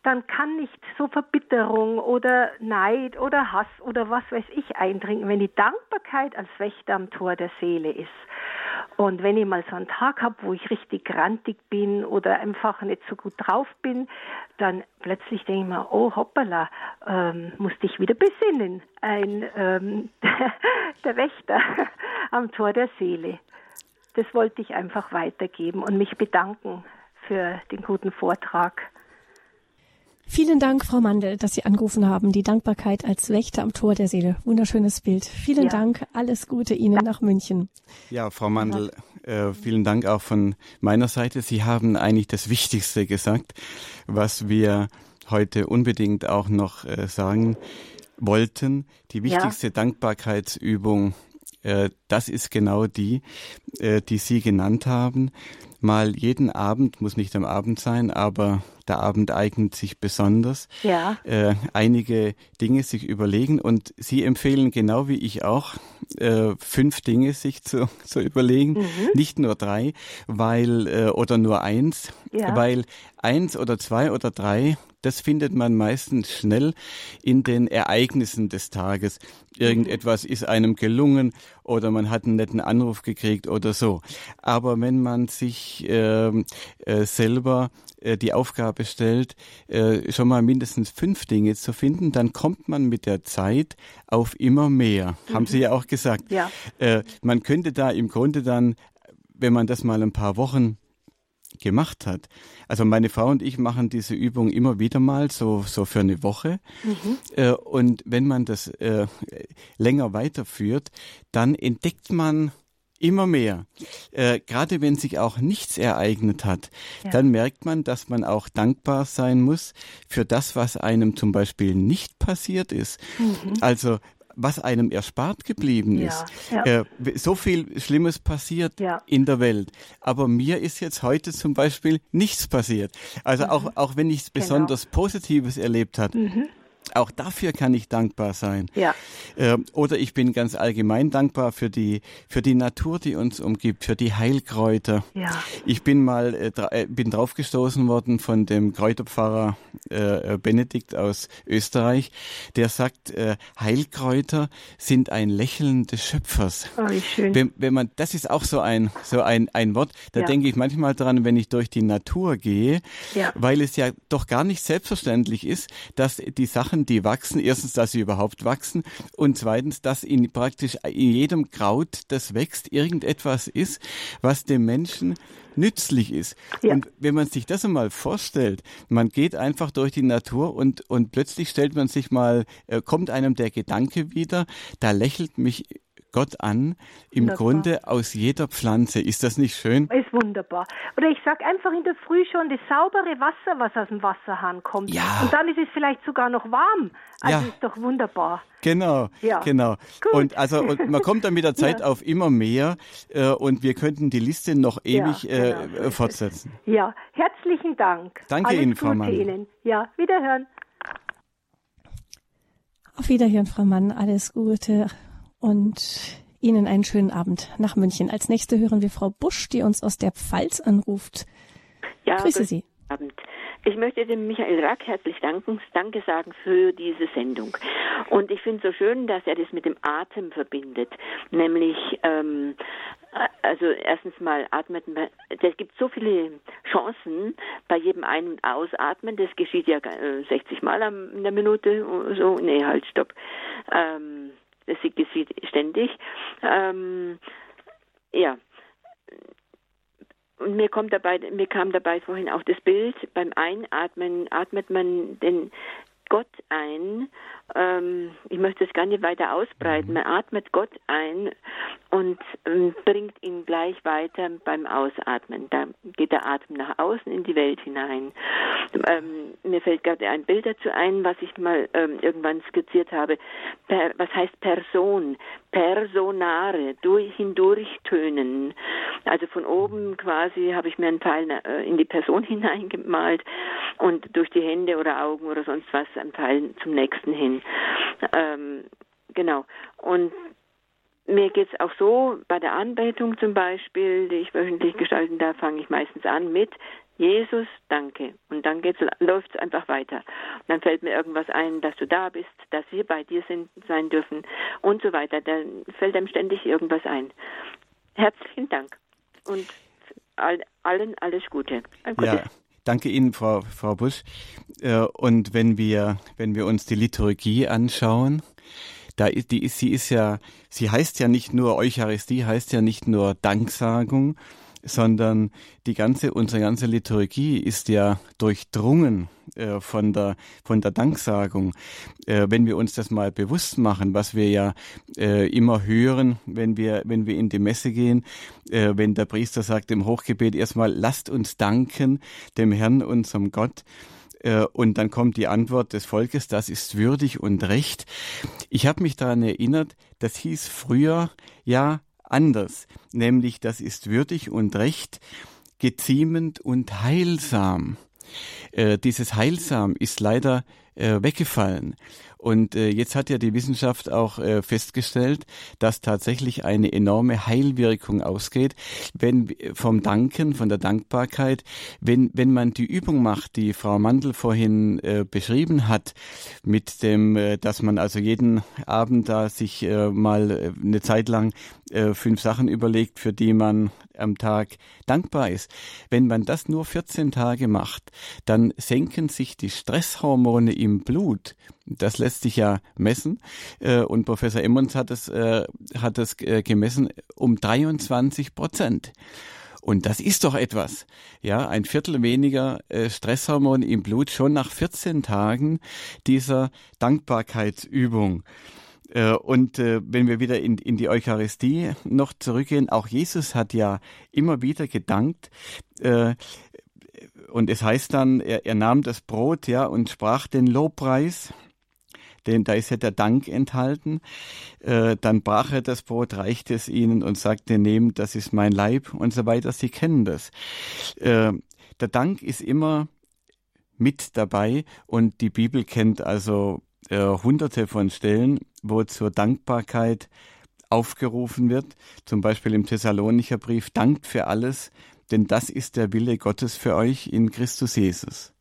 dann kann nicht so Verbitterung oder Neid oder Hass oder was weiß ich eindringen, wenn die Dankbarkeit als Wächter am Tor der Seele ist. Und wenn ich mal so einen Tag habe, wo ich richtig grantig bin oder einfach nicht so gut drauf bin, dann plötzlich denke ich mir, oh hoppala, ähm, musste ich wieder besinnen. Ein ähm, [laughs] der Wächter [laughs] am Tor der Seele. Das wollte ich einfach weitergeben und mich bedanken für den guten Vortrag. Vielen Dank, Frau Mandel, dass Sie angerufen haben. Die Dankbarkeit als Wächter am Tor der Seele. Wunderschönes Bild. Vielen ja. Dank. Alles Gute Ihnen nach München. Ja, Frau Mandel, äh, vielen Dank auch von meiner Seite. Sie haben eigentlich das Wichtigste gesagt, was wir heute unbedingt auch noch äh, sagen wollten. Die wichtigste ja. Dankbarkeitsübung, äh, das ist genau die, äh, die Sie genannt haben mal jeden Abend, muss nicht am Abend sein, aber der Abend eignet sich besonders, ja. äh, einige Dinge sich überlegen und Sie empfehlen genau wie ich auch, äh, fünf Dinge sich zu, [laughs] zu überlegen, mhm. nicht nur drei, weil äh, oder nur eins, ja. weil eins oder zwei oder drei, das findet man meistens schnell in den Ereignissen des Tages. Irgendetwas ist einem gelungen oder man hat einen netten Anruf gekriegt oder so. Aber wenn man sich äh, äh, selber äh, die Aufgabe stellt, äh, schon mal mindestens fünf Dinge zu finden, dann kommt man mit der Zeit auf immer mehr. Mhm. Haben Sie ja auch gesagt. Ja. Äh, man könnte da im Grunde dann, wenn man das mal ein paar Wochen gemacht hat. Also meine Frau und ich machen diese Übung immer wieder mal, so, so für eine Woche. Mhm. Äh, und wenn man das äh, länger weiterführt, dann entdeckt man immer mehr. Äh, Gerade wenn sich auch nichts ereignet hat, ja. dann merkt man, dass man auch dankbar sein muss für das, was einem zum Beispiel nicht passiert ist. Mhm. Also was einem erspart geblieben ist. Ja, ja. Äh, so viel Schlimmes passiert ja. in der Welt. Aber mir ist jetzt heute zum Beispiel nichts passiert. Also mhm. auch, auch wenn nichts genau. besonders Positives erlebt hat. Mhm. Auch dafür kann ich dankbar sein. Ja. Ähm, oder ich bin ganz allgemein dankbar für die, für die Natur, die uns umgibt, für die Heilkräuter. Ja. Ich bin mal, äh, äh bin draufgestoßen worden von dem Kräuterpfarrer äh, äh, Benedikt aus Österreich, der sagt, äh, Heilkräuter sind ein Lächeln des Schöpfers. Oh, wie schön. Wenn, wenn man, das ist auch so ein, so ein, ein Wort, da ja. denke ich manchmal dran, wenn ich durch die Natur gehe, ja. weil es ja doch gar nicht selbstverständlich ist, dass die Sachen die wachsen. Erstens, dass sie überhaupt wachsen und zweitens, dass in praktisch in jedem Kraut, das wächst, irgendetwas ist, was dem Menschen nützlich ist. Ja. Und wenn man sich das einmal vorstellt, man geht einfach durch die Natur und, und plötzlich stellt man sich mal, äh, kommt einem der Gedanke wieder, da lächelt mich Gott an, im wunderbar. Grunde aus jeder Pflanze. Ist das nicht schön? Ist wunderbar. Oder ich sage einfach in der Früh schon das saubere Wasser, was aus dem Wasserhahn kommt. Ja. Und dann ist es vielleicht sogar noch warm. Also ja. ist doch wunderbar. Genau, ja. genau. Gut. Und also und man kommt dann mit der [laughs] Zeit ja. auf immer mehr äh, und wir könnten die Liste noch ewig ja, äh, genau. äh, fortsetzen. Ja, herzlichen Dank. Danke Alles Ihnen, Frau Mann. Ihnen. Ja, wiederhören. Auf Wiederhören, Frau Mann. Alles Gute und Ihnen einen schönen Abend nach München. Als nächste hören wir Frau Busch, die uns aus der Pfalz anruft. Ja, Grüße Sie. Abend. Ich möchte dem Michael Rack herzlich danken, Danke sagen für diese Sendung. Und ich finde es so schön, dass er das mit dem Atem verbindet. Nämlich, ähm, also erstens mal atmet, es gibt so viele Chancen bei jedem Ein- und Ausatmen. Das geschieht ja 60 äh, Mal in der Minute. So, nee, halt, stopp. Ähm, Das geschieht ständig. Ähm, ja. Und mir kommt dabei, mir kam dabei vorhin auch das Bild, beim Einatmen atmet man den Gott ein. Ähm, ich möchte es gar nicht weiter ausbreiten. Man atmet Gott ein und ähm, bringt ihn gleich weiter beim Ausatmen. Da geht der Atem nach außen in die Welt hinein. Ähm, mir fällt gerade ein Bild dazu ein, was ich mal ähm, irgendwann skizziert habe. Per, was heißt Person? Personare, durch, hindurchtönen. Also von oben quasi habe ich mir einen Pfeil äh, in die Person [laughs] hineingemalt und durch die Hände oder Augen oder sonst was einen Pfeil zum nächsten hin. Ähm, genau. Und mir geht es auch so, bei der Anbetung zum Beispiel, die ich wöchentlich gestalten darf, fange ich meistens an mit Jesus, danke. Und dann läuft es einfach weiter. Und dann fällt mir irgendwas ein, dass du da bist, dass wir bei dir sind, sein dürfen und so weiter. Dann fällt einem ständig irgendwas ein. Herzlichen Dank und all, allen alles Gute. Ja. Danke Ihnen, Frau, Frau Busch. Äh, und wenn wir, wenn wir uns die Liturgie anschauen, da ist, die ist, sie ist ja, sie heißt ja nicht nur Eucharistie, heißt ja nicht nur Danksagung, sondern die ganze, unsere ganze Liturgie ist ja durchdrungen äh, von der, von der Danksagung. Äh, wenn wir uns das mal bewusst machen, was wir ja äh, immer hören, wenn wir, wenn wir in die Messe gehen, äh, wenn der Priester sagt im Hochgebet erstmal, lasst uns danken dem Herrn, unserem Gott. Äh, und dann kommt die Antwort des Volkes, das ist würdig und recht. Ich habe mich daran erinnert, das hieß früher ja anders, nämlich das ist würdig und recht, geziemend und heilsam. Äh, dieses heilsam ist leider äh, weggefallen. Und äh, jetzt hat ja die Wissenschaft auch äh, festgestellt, dass tatsächlich eine enorme Heilwirkung ausgeht, wenn vom Danken, von der Dankbarkeit, wenn wenn man die Übung macht, die Frau Mandel vorhin äh, beschrieben hat, mit dem, äh, dass man also jeden Abend da sich äh, mal äh, eine Zeit lang äh, fünf Sachen überlegt, für die man am Tag dankbar ist. Wenn man das nur 14 Tage macht, dann senken sich die Stresshormone im Blut. Das lässt sich ja messen. Äh, und Professor Emmons hat es, äh, hat es äh, gemessen um 23 Prozent. Und das ist doch etwas. Ja, ein Viertel weniger Stresshormon im Blut schon nach 14 Tagen dieser Dankbarkeitsübung. Und wenn wir wieder in, in die Eucharistie noch zurückgehen, auch Jesus hat ja immer wieder gedankt. Und es heißt dann, er, er nahm das Brot, ja, und sprach den Lobpreis denn da ist ja der Dank enthalten. Äh, dann brach er das Brot, reichte es ihnen und sagte, nehmt, das ist mein Leib und so weiter. Sie kennen das. Äh, der Dank ist immer mit dabei und die Bibel kennt also äh, hunderte von Stellen, wo zur Dankbarkeit aufgerufen wird, zum Beispiel im Thessalonicher Brief, dankt für alles, denn das ist der Wille Gottes für euch in Christus Jesus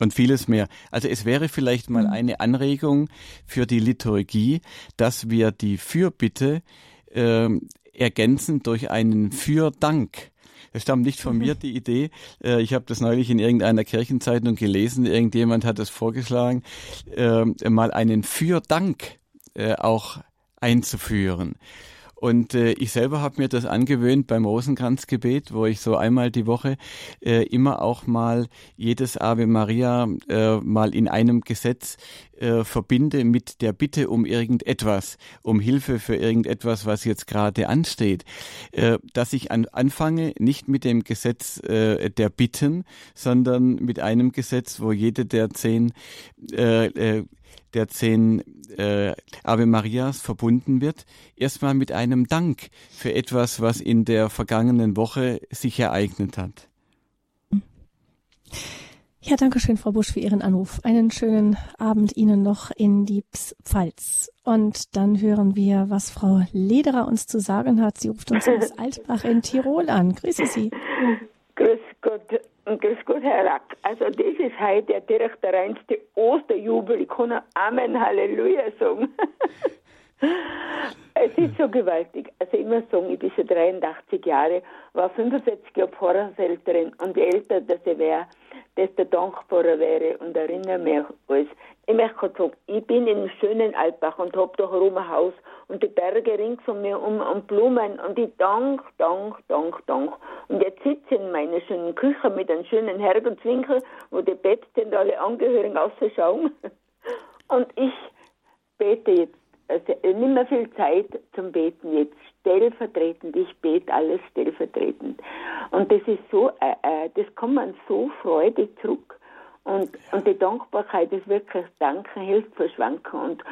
und vieles mehr. Also es wäre vielleicht mal mhm. eine Anregung für die Liturgie, dass wir die Fürbitte äh, ergänzen durch einen Fürdank. Es stammt nicht von mir die Idee. Äh, ich habe das neulich in irgendeiner Kirchenzeitung gelesen. Irgendjemand hat es vorgeschlagen, äh, mal einen Fürdank äh, auch einzuführen. Und äh, ich selber habe mir das angewöhnt beim Rosenkranzgebet, wo ich so einmal die Woche äh, immer auch mal jedes Ave Maria äh, mal in einem Gesetz äh, verbinde mit der Bitte um irgendetwas, um Hilfe für irgendetwas, was jetzt gerade ansteht, äh, dass ich an, anfange nicht mit dem Gesetz äh, der Bitten, sondern mit einem Gesetz, wo jede der zehn äh, äh, der zehn äh, Ave Marias verbunden wird, erstmal mit einem Dank für etwas, was in der vergangenen Woche sich ereignet hat. Ja, danke schön, Frau Busch, für Ihren Anruf. Einen schönen Abend Ihnen noch in die Pfalz. Und dann hören wir, was Frau Lederer uns zu sagen hat. Sie ruft uns aus [laughs] Altbach in Tirol an. Grüße Sie. Grüß Gott, grüß Gott, Herr Rack. Also das ist heute der direkt der reinste Osterjubel. Ich kann Amen, Halleluja sagen. [laughs] es ist so gewaltig. Also ich muss sagen, ich bin schon 83 Jahre, war 65 Jahre Pfarrerselterin und je älter dass ich wäre, desto dankbarer wäre und erinnere mich alles. Ich möchte gerade sagen, ich bin in einem schönen Altbach und habe da herum ein Haus und die Berge rings um mir um und Blumen und ich dank, dank, dank, dank. Und jetzt sitze ich in meiner schönen Küche mit einem schönen Herrgottswinkel, wo die und alle Angehörigen ausschauen. [laughs] Und ich bete jetzt, nicht mehr viel Zeit zum Beten jetzt, stellvertretend, ich bete alles stellvertretend. Und das ist so, äh, äh, das kommt man so freudig zurück. Und, und die Dankbarkeit ist wirklich Danken hilft verschwanken. Und,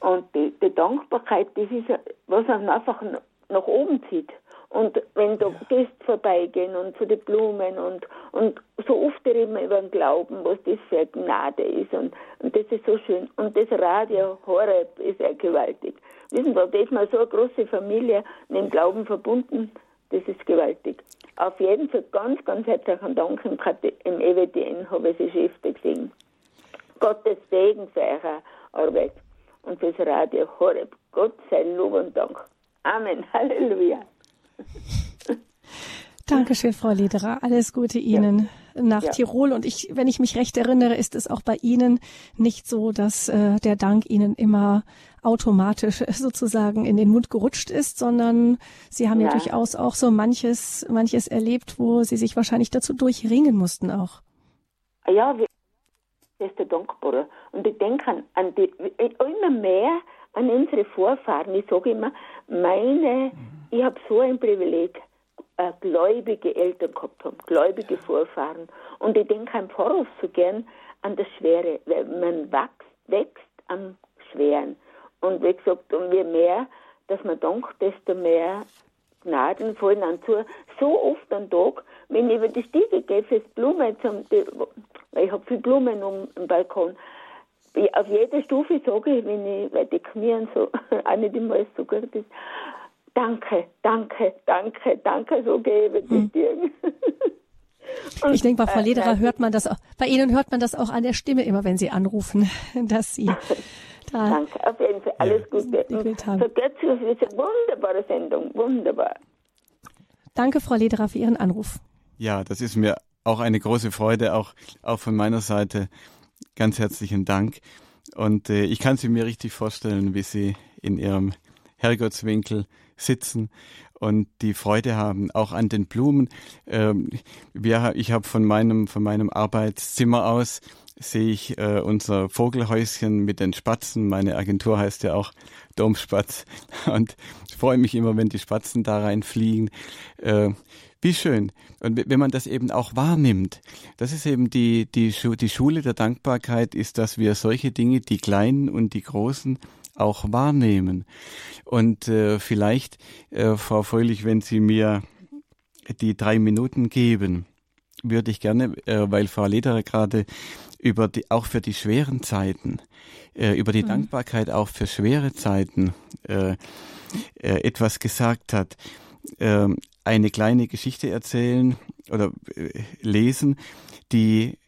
und die, die Dankbarkeit, das ist, was man einfach nach oben zieht. Und wenn da Gäste vorbeigehen und zu den Blumen und, und so oft reden wir über den Glauben, was das für eine Gnade ist. Und, und das ist so schön. Und das Radio Horeb ist ja gewaltig. Wissen Sie, da ist man so eine große Familie mit dem Glauben verbunden. Das ist gewaltig. Auf jeden Fall ganz, ganz herzlichen Dank im, im EWTN habe ich Sie Schrift gesehen. Gottes Segen für eure Arbeit und fürs Radio Horeb. Gott sei Lob und Dank. Amen. [laughs] Halleluja. [laughs] Dankeschön, Frau Lederer. Alles Gute Ihnen ja. nach ja. Tirol. Und ich, wenn ich mich recht erinnere, ist es auch bei Ihnen nicht so, dass äh, der Dank Ihnen immer automatisch [laughs] sozusagen in den Mund gerutscht ist, sondern Sie haben ja, ja durchaus auch so manches, manches erlebt, wo Sie sich wahrscheinlich dazu durchringen mussten auch. Ja, das ist der Dankbare. Und ich denke an, an die, immer mehr an unsere Vorfahren. Ich sage immer, meine, ich habe so ein Privileg, äh, gläubige Eltern gehabt haben, gläubige Vorfahren. Und ich denke im Voraus so gern an das Schwere, weil man wächst, wächst am Schweren. Und wie gesagt, und je mehr, dass man dankt, desto mehr Gnaden fallen an zu. So oft am Tag, wenn ich über die Stiege gehe fürs Blumen, zum, weil ich habe viel Blumen um den Balkon, auf jeder Stufe sage ich, wenn ich, weil die Knie so [laughs] auch nicht immer so gut ist, danke, danke, danke, danke, so gebe hm. dir. [laughs] Und, ich denke, bei Frau äh, Lederer äh, hört man das auch, bei Ihnen hört man das auch an der Stimme immer, wenn Sie anrufen, [laughs] dass Sie da Danke, auf jeden Fall alles ja, Gute. Vergesst es ist eine wunderbare Sendung, wunderbar. Danke, Frau Lederer, für Ihren Anruf. Ja, das ist mir auch eine große Freude, auch, auch von meiner Seite. Ganz herzlichen Dank. Und äh, ich kann sie mir richtig vorstellen, wie Sie in Ihrem Herrgottswinkel sitzen und die Freude haben, auch an den Blumen. Ähm, wir, ich habe von meinem, von meinem Arbeitszimmer aus sehe ich äh, unser Vogelhäuschen mit den Spatzen. Meine Agentur heißt ja auch Domspatz. [laughs] Und ich freue mich immer, wenn die Spatzen da reinfliegen. Äh, wie schön. Und wenn man das eben auch wahrnimmt, das ist eben die, die, die Schule der Dankbarkeit, ist, dass wir solche Dinge, die kleinen und die großen, auch wahrnehmen. Und äh, vielleicht, äh, Frau Fröhlich, wenn Sie mir die drei Minuten geben, würde ich gerne, äh, weil Frau Lederer gerade über die, auch für die schweren Zeiten, äh, über die mhm. Dankbarkeit auch für schwere Zeiten äh, äh, etwas gesagt hat, äh, eine kleine Geschichte erzählen oder äh, lesen, die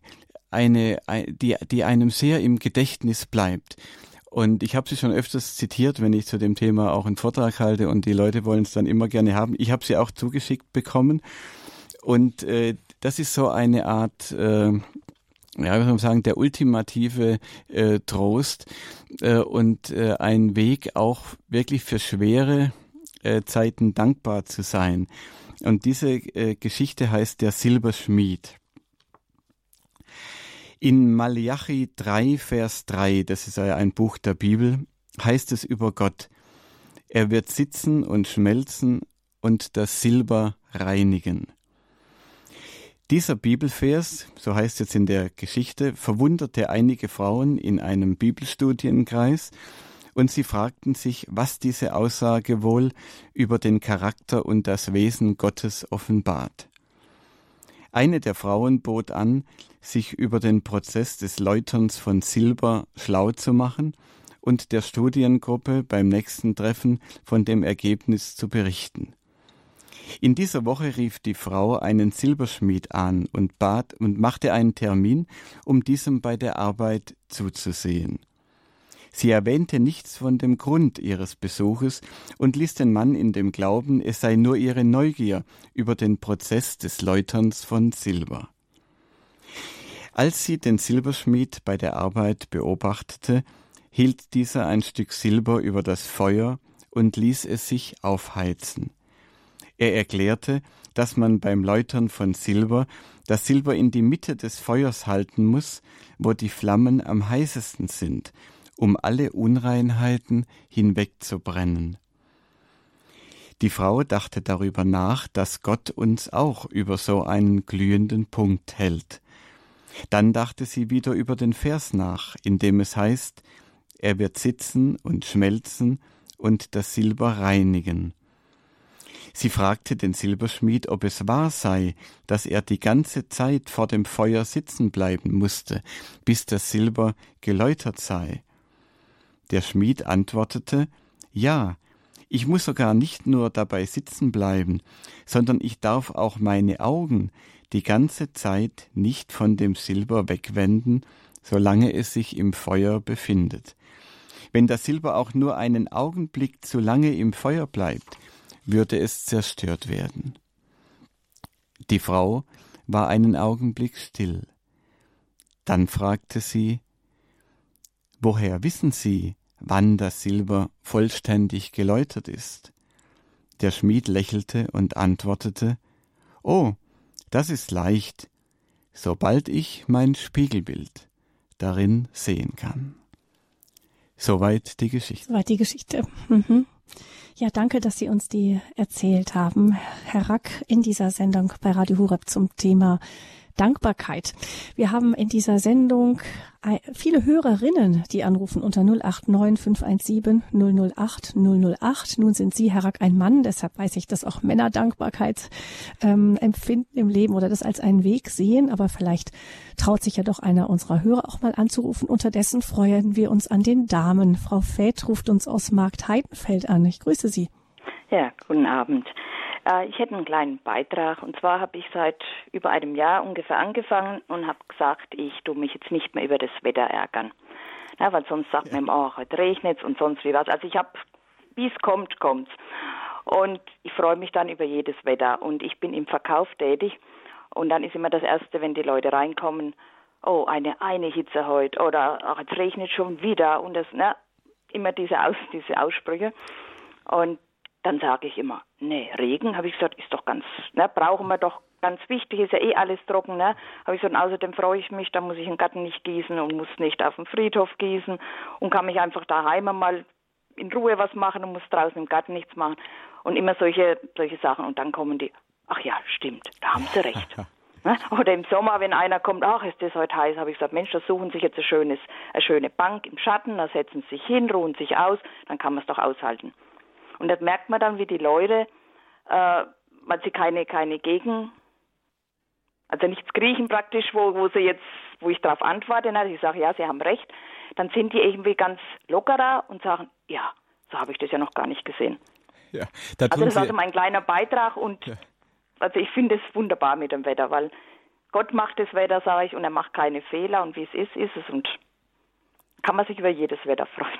eine, die, die einem sehr im Gedächtnis bleibt. Und ich habe sie schon öfters zitiert, wenn ich zu dem Thema auch einen Vortrag halte und die Leute wollen es dann immer gerne haben. Ich habe sie auch zugeschickt bekommen. Und äh, das ist so eine Art, äh, ja, wie soll man sagen, der ultimative äh, Trost äh, und äh, ein Weg auch wirklich für schwere äh, Zeiten dankbar zu sein. Und diese äh, Geschichte heißt der Silberschmied. In Malachi 3, Vers 3, das ist ja ein Buch der Bibel, heißt es über Gott, er wird sitzen und schmelzen und das Silber reinigen. Dieser Bibelvers, so heißt es in der Geschichte, verwunderte einige Frauen in einem Bibelstudienkreis und sie fragten sich, was diese Aussage wohl über den Charakter und das Wesen Gottes offenbart. Eine der Frauen bot an, sich über den Prozess des Läuterns von Silber schlau zu machen und der Studiengruppe beim nächsten Treffen von dem Ergebnis zu berichten. In dieser Woche rief die Frau einen Silberschmied an und bat und machte einen Termin, um diesem bei der Arbeit zuzusehen. Sie erwähnte nichts von dem Grund ihres Besuches und ließ den Mann in dem Glauben, es sei nur ihre Neugier über den Prozess des Läuterns von Silber. Als sie den Silberschmied bei der Arbeit beobachtete, hielt dieser ein Stück Silber über das Feuer und ließ es sich aufheizen. Er erklärte, dass man beim Läutern von Silber das Silber in die Mitte des Feuers halten muss, wo die Flammen am heißesten sind, um alle Unreinheiten hinwegzubrennen. Die Frau dachte darüber nach, dass Gott uns auch über so einen glühenden Punkt hält. Dann dachte sie wieder über den Vers nach, in dem es heißt, er wird sitzen und schmelzen und das Silber reinigen. Sie fragte den Silberschmied, ob es wahr sei, dass er die ganze Zeit vor dem Feuer sitzen bleiben musste, bis das Silber geläutert sei. Der Schmied antwortete, ja, ich muss sogar nicht nur dabei sitzen bleiben, sondern ich darf auch meine Augen die ganze Zeit nicht von dem Silber wegwenden, solange es sich im Feuer befindet. Wenn das Silber auch nur einen Augenblick zu lange im Feuer bleibt, würde es zerstört werden. Die Frau war einen Augenblick still. Dann fragte sie Woher wissen Sie, wann das Silber vollständig geläutert ist? Der Schmied lächelte und antwortete Oh, das ist leicht, sobald ich mein Spiegelbild darin sehen kann. Soweit die Geschichte. Soweit die Geschichte. Mhm. Ja, danke, dass Sie uns die erzählt haben, Herr Rack, in dieser Sendung bei Radio Hureb zum Thema Dankbarkeit. Wir haben in dieser Sendung äh, viele Hörerinnen, die anrufen unter 089 517 008 008. Nun sind Sie, Herr Rack, ein Mann, deshalb weiß ich, dass auch Männer Dankbarkeit ähm, empfinden im Leben oder das als einen Weg sehen. Aber vielleicht traut sich ja doch einer unserer Hörer auch mal anzurufen. Unterdessen freuen wir uns an den Damen. Frau Feth ruft uns aus Markt Heidenfeld an. Ich grüße Sie. Ja, guten Abend. Äh, ich hätte einen kleinen Beitrag. Und zwar habe ich seit über einem Jahr ungefähr angefangen und habe gesagt, ich tue mich jetzt nicht mehr über das Wetter ärgern. Ja, weil sonst sagt ja. man immer, oh, heute regnet und sonst wie was. Also ich habe, wie es kommt, kommt's. Und ich freue mich dann über jedes Wetter. Und ich bin im Verkauf tätig. Und dann ist immer das Erste, wenn die Leute reinkommen, oh, eine, eine Hitze heute oder ach, jetzt regnet schon wieder. Und das, ne, immer diese, Aus, diese Aussprüche. Und dann sage ich immer, nee, Regen, habe ich gesagt, ist doch ganz, ne, brauchen wir doch ganz wichtig, ist ja eh alles trocken, ne? Habe ich gesagt, außerdem freue ich mich, da muss ich den Garten nicht gießen und muss nicht auf dem Friedhof gießen und kann mich einfach daheim mal in Ruhe was machen und muss draußen im Garten nichts machen. Und immer solche, solche Sachen. Und dann kommen die, ach ja, stimmt, da haben sie recht. [laughs] Ne? Oder im Sommer, wenn einer kommt, ach, ist das heute heiß, habe ich gesagt, Mensch, da suchen sich jetzt ein schönes, eine schöne Bank im Schatten, da setzen sie sich hin, ruhen sich aus, dann kann man es doch aushalten. Und das merkt man dann, wie die Leute, äh, weil sie keine, keine Gegen, also nichts kriechen praktisch, wo, wo sie jetzt, wo ich darauf antworte, na, ich sage, ja, sie haben recht, dann sind die irgendwie ganz lockerer und sagen, ja, so habe ich das ja noch gar nicht gesehen. Ja, da also das ist also mein kleiner Beitrag und ja. also ich finde es wunderbar mit dem Wetter, weil Gott macht das Wetter, sage ich, und er macht keine Fehler und wie es ist, ist es und kann man sich über jedes Wetter freuen.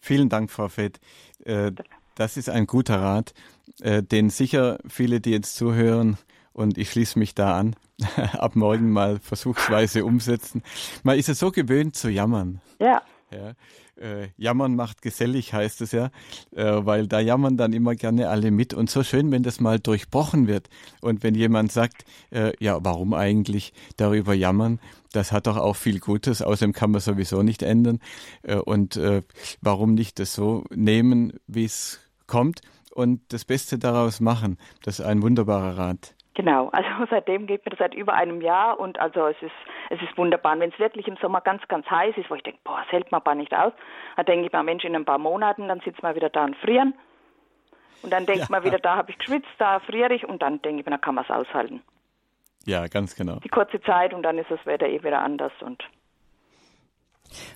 Vielen Dank, Frau Fett. Äh, das ist ein guter Rat, äh, den sicher viele, die jetzt zuhören, und ich schließe mich da an, [laughs] ab morgen mal versuchsweise umsetzen. Man ist ja so gewöhnt zu jammern. Ja. Ja äh, jammern macht gesellig, heißt es ja, äh, weil da jammern dann immer gerne alle mit. Und so schön, wenn das mal durchbrochen wird. Und wenn jemand sagt, äh, ja, warum eigentlich darüber jammern? Das hat doch auch viel Gutes, außerdem kann man sowieso nicht ändern. Äh, und äh, warum nicht das so nehmen, wie es kommt und das Beste daraus machen? Das ist ein wunderbarer Rat. Genau, [laughs] also seitdem geht mir das seit über einem Jahr und also es ist es ist wunderbar. Und wenn es wirklich im Sommer ganz, ganz heiß ist, wo ich denke, boah, es hält man aber nicht aus, dann denke ich mir, Mensch, in ein paar Monaten, dann sitzt man wieder da und frieren. Und dann denkt ja. man wieder, da habe ich geschwitzt, da friere ich und dann denke ich mir, dann kann man es aushalten. Ja, ganz genau. Die kurze Zeit und dann ist das Wetter eh wieder anders und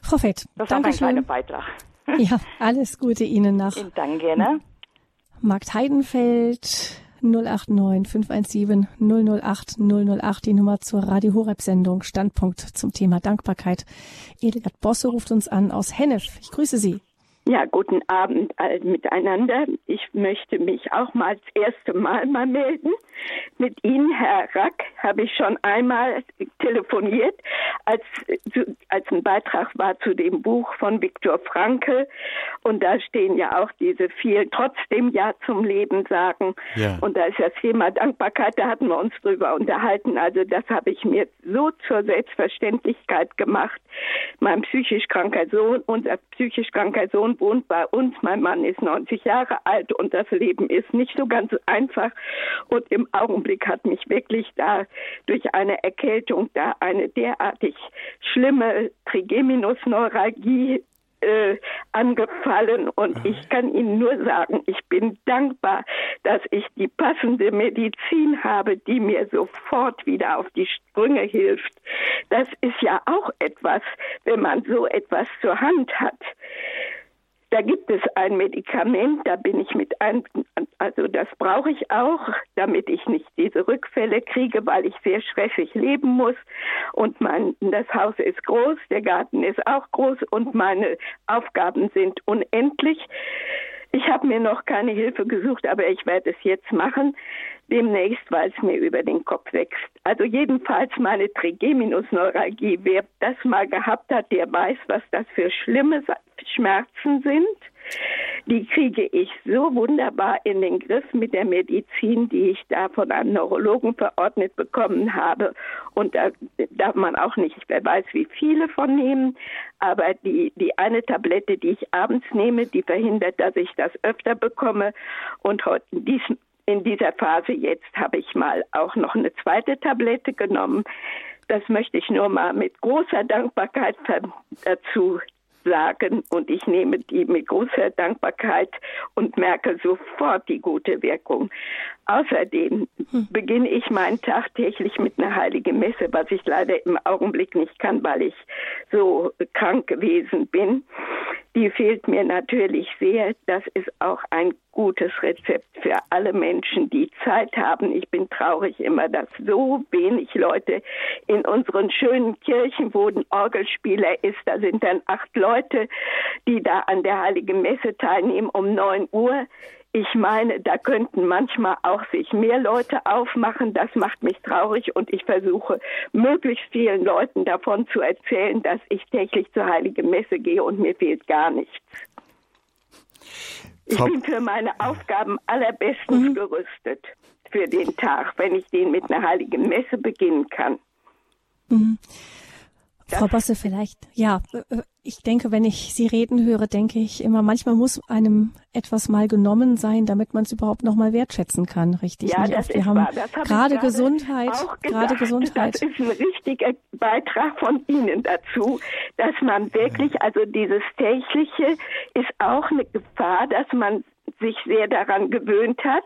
Frau Fett, das war mein kleiner Beitrag. Ja, alles Gute Ihnen nach. [laughs] Danke, ne? Markt Heidenfeld, 089 517 008 008, die Nummer zur Radio Horeb Sendung Standpunkt zum Thema Dankbarkeit. Edelgard Bosse ruft uns an aus Hennef. Ich grüße Sie. Ja, guten Abend alle miteinander. Ich möchte mich auch mal das erste Mal mal melden. Mit Ihnen, Herr Rack, habe ich schon einmal telefoniert, als, als ein Beitrag war zu dem Buch von Viktor Frankl. Und da stehen ja auch diese vielen trotzdem Ja zum Leben sagen. Ja. Und da ist das Thema Dankbarkeit, da hatten wir uns drüber unterhalten. Also das habe ich mir so zur Selbstverständlichkeit gemacht. Mein psychisch kranker Sohn, unser psychisch kranker Sohn und wohnt bei uns. Mein Mann ist 90 Jahre alt und das Leben ist nicht so ganz einfach. Und im Augenblick hat mich wirklich da durch eine Erkältung da eine derartig schlimme Trigeminusneuralgie äh, angefallen und ich kann Ihnen nur sagen, ich bin dankbar, dass ich die passende Medizin habe, die mir sofort wieder auf die Sprünge hilft. Das ist ja auch etwas, wenn man so etwas zur Hand hat. Da gibt es ein Medikament, da bin ich mit ein, also das brauche ich auch, damit ich nicht diese Rückfälle kriege, weil ich sehr stressig leben muss. Und mein, das Haus ist groß, der Garten ist auch groß und meine Aufgaben sind unendlich. Ich habe mir noch keine Hilfe gesucht, aber ich werde es jetzt machen demnächst, weil es mir über den Kopf wächst. Also jedenfalls meine Trigeminusneuralgie. Wer das mal gehabt hat, der weiß, was das für schlimme Schmerzen sind. Die kriege ich so wunderbar in den Griff mit der Medizin, die ich da von einem Neurologen verordnet bekommen habe. Und da darf man auch nicht, wer weiß, wie viele von nehmen. Aber die, die eine Tablette, die ich abends nehme, die verhindert, dass ich das öfter bekomme. Und heute, dies, in dieser Phase jetzt habe ich mal auch noch eine zweite Tablette genommen. Das möchte ich nur mal mit großer Dankbarkeit dazu sagen und ich nehme die mit großer Dankbarkeit und merke sofort die gute Wirkung. Außerdem hm. beginne ich meinen Tag täglich mit einer heiligen Messe, was ich leider im Augenblick nicht kann, weil ich so krank gewesen bin. Die fehlt mir natürlich sehr. Das ist auch ein gutes Rezept für alle Menschen, die Zeit haben. Ich bin traurig immer, dass so wenig Leute in unseren schönen Kirchen, wo ein Orgelspieler ist, da sind dann acht Leute, die da an der Heiligen Messe teilnehmen um neun Uhr. Ich meine, da könnten manchmal auch sich mehr Leute aufmachen. Das macht mich traurig und ich versuche möglichst vielen Leuten davon zu erzählen, dass ich täglich zur Heiligen Messe gehe und mir fehlt gar nichts. Ich Frau bin für meine Aufgaben allerbestens mhm. gerüstet für den Tag, wenn ich den mit einer Heiligen Messe beginnen kann. Mhm. Frau Bosse, vielleicht, ja, äh, äh, ich denke, wenn ich Sie reden höre, denke ich immer, manchmal muss einem etwas mal genommen sein, damit man es überhaupt noch mal wertschätzen kann, richtig? Ja, das Wir ist haben wahr. gerade Gesundheit, gerade Gesundheit. Das ist ein richtiger Beitrag von Ihnen dazu, dass man wirklich, also dieses tägliche ist auch eine Gefahr, dass man sich sehr daran gewöhnt hat.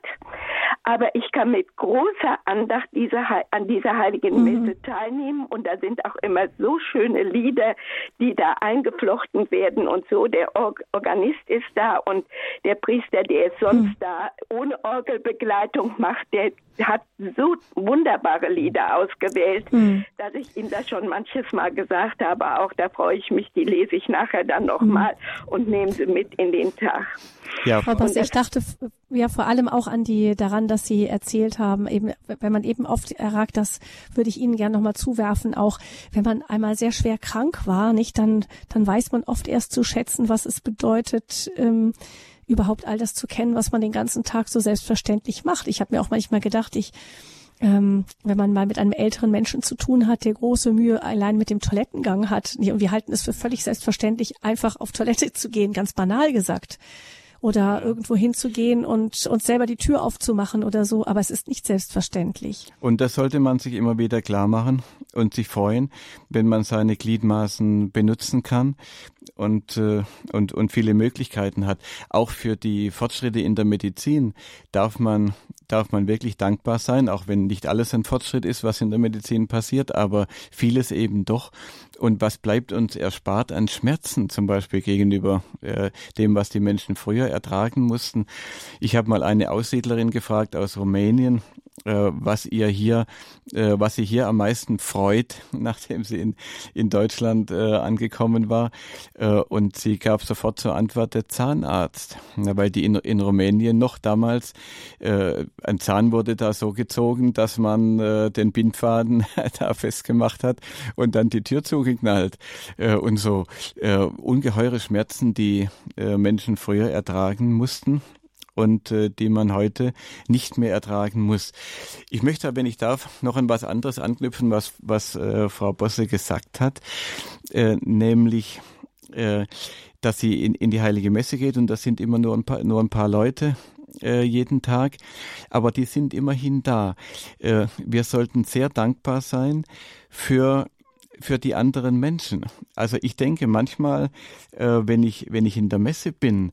Aber ich kann mit großer Andacht diese, an dieser heiligen mhm. Messe teilnehmen und da sind auch immer so schöne Lieder, die da eingeflochten werden und so. Der Organist ist da und der Priester, der ist sonst mhm. da ohne Orgelbegleitung macht, der hat so wunderbare Lieder ausgewählt, mhm. dass ich ihm das schon manches Mal gesagt habe. Auch da freue ich mich, die lese ich nachher dann nochmal mhm. und nehme sie mit in den Tag. Ja, Frau Boss, ich dachte ja vor allem auch an die daran, dass Sie erzählt haben, eben wenn man eben oft erragt, das würde ich Ihnen gerne nochmal zuwerfen, auch wenn man einmal sehr schwer krank war, nicht, dann dann weiß man oft erst zu schätzen, was es bedeutet. Ähm, überhaupt all das zu kennen, was man den ganzen Tag so selbstverständlich macht. Ich habe mir auch manchmal gedacht, ich ähm, wenn man mal mit einem älteren Menschen zu tun hat, der große Mühe allein mit dem Toilettengang hat, und wir halten es für völlig selbstverständlich, einfach auf Toilette zu gehen, ganz banal gesagt oder irgendwo hinzugehen und uns selber die Tür aufzumachen oder so, aber es ist nicht selbstverständlich. Und das sollte man sich immer wieder klar machen und sich freuen, wenn man seine Gliedmaßen benutzen kann und, äh, und, und viele Möglichkeiten hat. Auch für die Fortschritte in der Medizin darf man, darf man wirklich dankbar sein, auch wenn nicht alles ein Fortschritt ist, was in der Medizin passiert, aber vieles eben doch. Und was bleibt uns erspart an Schmerzen zum Beispiel gegenüber äh, dem, was die Menschen früher ertragen mussten? Ich habe mal eine Aussiedlerin gefragt aus Rumänien, äh, was ihr hier, äh, was sie hier am meisten freut, [laughs] nachdem sie in, in Deutschland äh, angekommen war. Äh, und sie gab sofort zur Antwort der Zahnarzt, weil die in, in Rumänien noch damals äh, ein Zahn wurde da so gezogen, dass man den Bindfaden [laughs] da festgemacht hat und dann die Tür zugeknallt äh, und so äh, ungeheure Schmerzen, die äh, Menschen früher ertragen mussten und äh, die man heute nicht mehr ertragen muss. Ich möchte wenn ich darf, noch an was anderes anknüpfen, was, was äh, Frau Bosse gesagt hat, äh, nämlich, äh, dass sie in, in die Heilige Messe geht und das sind immer nur ein paar, nur ein paar Leute, äh, jeden Tag, aber die sind immerhin da. Äh, wir sollten sehr dankbar sein für für die anderen Menschen. Also ich denke manchmal, äh, wenn ich wenn ich in der Messe bin,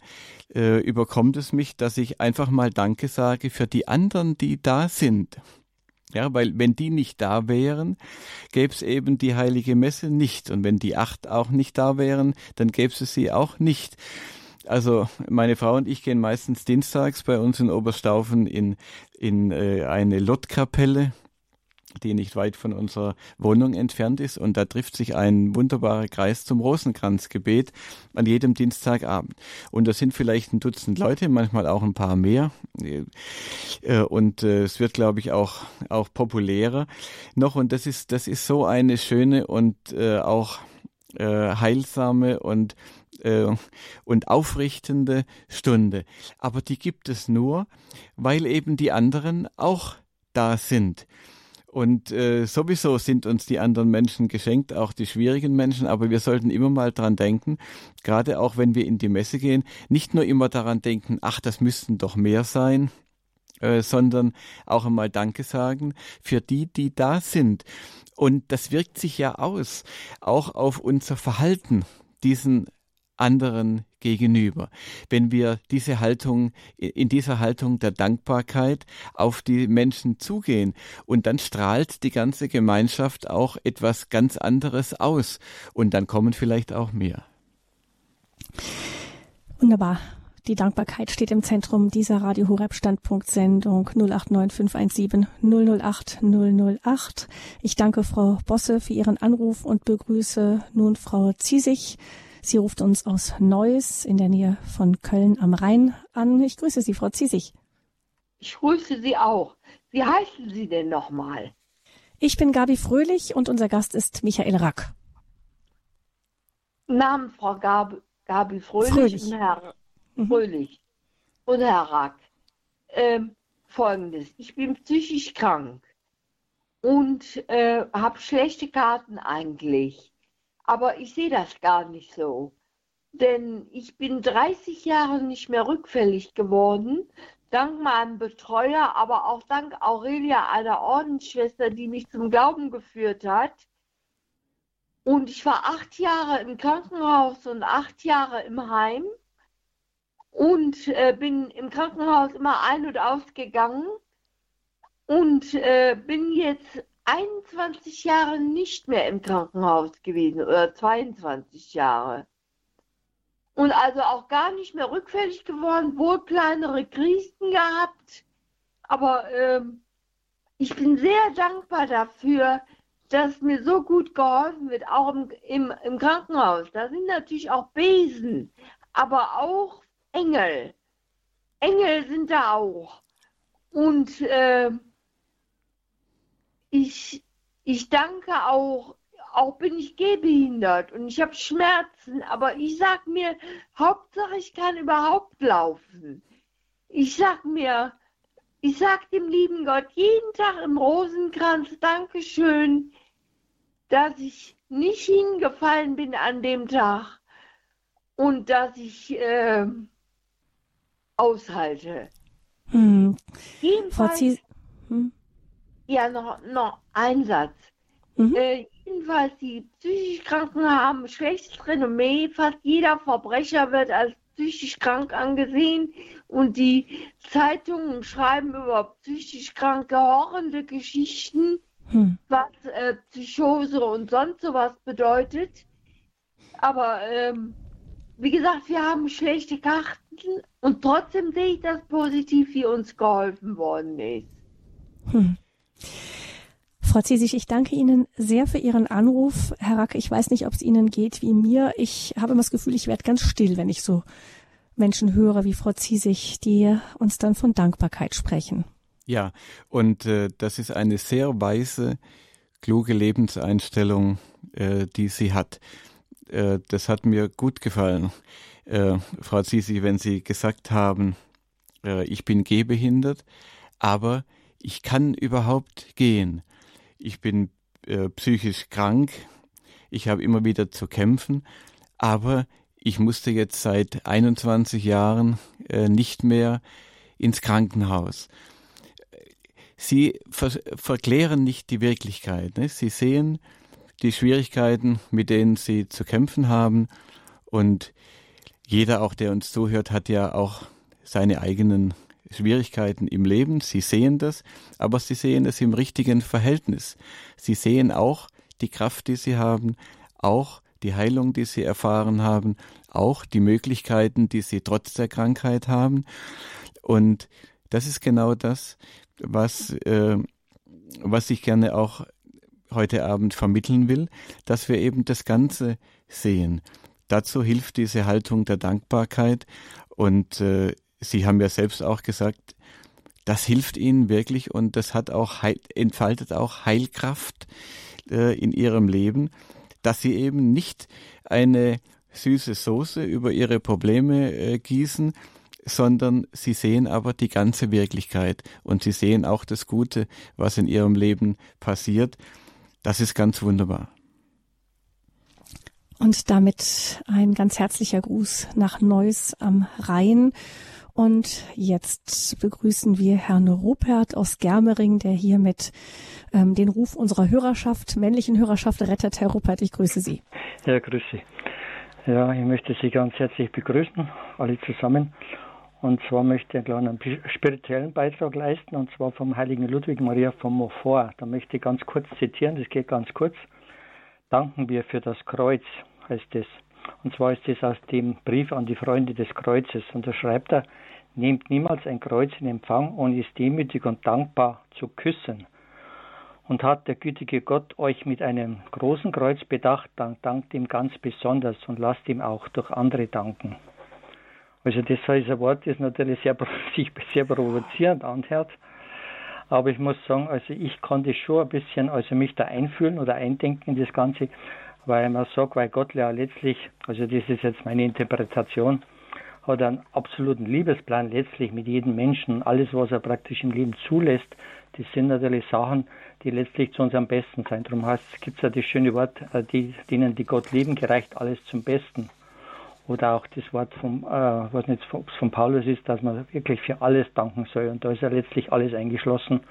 äh, überkommt es mich, dass ich einfach mal Danke sage für die anderen, die da sind. Ja, weil wenn die nicht da wären, gäbe es eben die heilige Messe nicht. Und wenn die acht auch nicht da wären, dann gäbe es sie auch nicht. Also meine Frau und ich gehen meistens dienstags bei uns in Oberstaufen in, in äh, eine Lottkapelle die nicht weit von unserer Wohnung entfernt ist. Und da trifft sich ein wunderbarer Kreis zum Rosenkranzgebet an jedem Dienstagabend. Und das sind vielleicht ein Dutzend Leute, manchmal auch ein paar mehr. Äh, und äh, es wird, glaube ich, auch, auch populärer noch. Und das ist, das ist so eine schöne und äh, auch heilsame und und aufrichtende Stunde. Aber die gibt es nur, weil eben die anderen auch da sind. Und äh, sowieso sind uns die anderen Menschen geschenkt, auch die schwierigen Menschen, aber wir sollten immer mal dran denken, gerade auch wenn wir in die Messe gehen, nicht nur immer daran denken, ach, das müssten doch mehr sein, äh, sondern auch einmal Danke sagen für die, die da sind. Und das wirkt sich ja aus, auch auf unser Verhalten, diesen anderen gegenüber. Wenn wir diese Haltung, in dieser Haltung der Dankbarkeit auf die Menschen zugehen und dann strahlt die ganze Gemeinschaft auch etwas ganz anderes aus und dann kommen vielleicht auch mehr. Wunderbar. Die Dankbarkeit steht im Zentrum dieser Radio Horeb Standpunktsendung 089517 008 008. Ich danke Frau Bosse für Ihren Anruf und begrüße nun Frau Ziesig. Sie ruft uns aus Neuss in der Nähe von Köln am Rhein an. Ich grüße Sie, Frau Ziesig. Ich grüße Sie auch. Wie heißen Sie denn nochmal? Ich bin Gabi Fröhlich und unser Gast ist Michael Rack. Namen Frau Gabi, Gabi Fröhlich, Fröhlich. und Herr mhm. Fröhlich und Herr Rack. Ähm, Folgendes, ich bin psychisch krank und äh, habe schlechte Karten eigentlich. Aber ich sehe das gar nicht so. Denn ich bin 30 Jahre nicht mehr rückfällig geworden, dank meinem Betreuer, aber auch dank Aurelia, einer Ordensschwester, die mich zum Glauben geführt hat. Und ich war acht Jahre im Krankenhaus und acht Jahre im Heim und äh, bin im Krankenhaus immer ein- und ausgegangen und äh, bin jetzt 21 Jahre nicht mehr im Krankenhaus gewesen oder 22 Jahre. Und also auch gar nicht mehr rückfällig geworden, wohl kleinere Krisen gehabt. Aber ähm, ich bin sehr dankbar dafür, dass mir so gut geholfen wird, auch im, im, im Krankenhaus. Da sind natürlich auch Besen, aber auch Engel. Engel sind da auch. Und äh, ich, ich danke auch, auch bin ich gehbehindert und ich habe Schmerzen, aber ich sag mir, Hauptsache ich kann überhaupt laufen. Ich sag mir, ich sag dem lieben Gott jeden Tag im Rosenkranz Dankeschön, dass ich nicht hingefallen bin an dem Tag und dass ich äh, aushalte. Hm. Jedenfalls, hm. Ja, noch, noch ein Satz. Mhm. Äh, jedenfalls, die psychisch Kranken haben schlechtes Renommee. Fast jeder Verbrecher wird als psychisch krank angesehen und die Zeitungen schreiben über psychisch kranke horrende Geschichten, hm. was äh, Psychose und sonst sowas bedeutet. Aber ähm, wie gesagt, wir haben schlechte Karten und trotzdem sehe ich das positiv, wie uns geholfen worden ist. Hm. Frau Ziesig, ich danke Ihnen sehr für Ihren Anruf. Herr Rack, ich weiß nicht, ob es Ihnen geht wie mir. Ich habe immer das Gefühl, ich werde ganz still, wenn ich so Menschen höre wie Frau Ziesig, die uns dann von Dankbarkeit sprechen. Ja, und äh, das ist eine sehr weise, kluge Lebenseinstellung, äh, die sie hat. Äh, das hat mir gut gefallen, äh, Frau Ziesig, wenn Sie gesagt haben, äh, ich bin gehbehindert, aber ich kann überhaupt gehen ich bin äh, psychisch krank, ich habe immer wieder zu kämpfen, aber ich musste jetzt seit 21 Jahren äh, nicht mehr ins Krankenhaus. Sie ver verklären nicht die Wirklichkeit. Ne? Sie sehen die Schwierigkeiten, mit denen sie zu kämpfen haben. Und jeder, auch der uns zuhört, hat ja auch seine eigenen Schwierigkeiten im Leben, sie sehen das, aber sie sehen es im richtigen Verhältnis. Sie sehen auch die Kraft, die sie haben, auch die Heilung, die sie erfahren haben, auch die Möglichkeiten, die sie trotz der Krankheit haben. Und das ist genau das, was, äh, was ich gerne auch heute Abend vermitteln will, dass wir eben das Ganze sehen. Dazu hilft diese Haltung der Dankbarkeit und äh, Sie haben ja selbst auch gesagt, das hilft Ihnen wirklich und das hat auch Heil, entfaltet auch Heilkraft äh, in Ihrem Leben, dass Sie eben nicht eine süße Soße über Ihre Probleme äh, gießen, sondern Sie sehen aber die ganze Wirklichkeit und Sie sehen auch das Gute, was in Ihrem Leben passiert. Das ist ganz wunderbar. Und damit ein ganz herzlicher Gruß nach Neuss am Rhein. Und jetzt begrüßen wir Herrn Rupert aus Germering, der hier mit ähm, den Ruf unserer Hörerschaft, männlichen Hörerschaft rettet. Herr Rupert, ich grüße Sie. Ja, grüße Sie. Ja, ich möchte Sie ganz herzlich begrüßen, alle zusammen. Und zwar möchte ich einen kleinen spirituellen Beitrag leisten, und zwar vom heiligen Ludwig Maria von Montfort. Da möchte ich ganz kurz zitieren, das geht ganz kurz. Danken wir für das Kreuz, heißt es. Und zwar ist es aus dem Brief an die Freunde des Kreuzes. Und da schreibt er, nehmt niemals ein Kreuz in Empfang, ohne es demütig und dankbar zu küssen. Und hat der gütige Gott euch mit einem großen Kreuz bedacht, dann dankt ihm ganz besonders und lasst ihm auch durch andere danken. Also das ist ein Wort, das natürlich sehr, [laughs] sich sehr provozierend anhört. Aber ich muss sagen, also ich konnte schon ein bisschen, also mich da einfühlen oder eindenken in das Ganze, weil man sagt, weil Gott ja letztlich, also das ist jetzt meine Interpretation, hat einen absoluten Liebesplan letztlich mit jedem Menschen. Alles, was er praktisch im Leben zulässt, das sind natürlich Sachen, die letztlich zu unserem Besten sein. Darum heißt, es gibt ja das schöne Wort, äh, die, denen, die Gott lieben, gereicht alles zum Besten. Oder auch das Wort vom, äh, was nicht, von Paulus ist, dass man wirklich für alles danken soll. Und da ist ja letztlich alles eingeschlossen.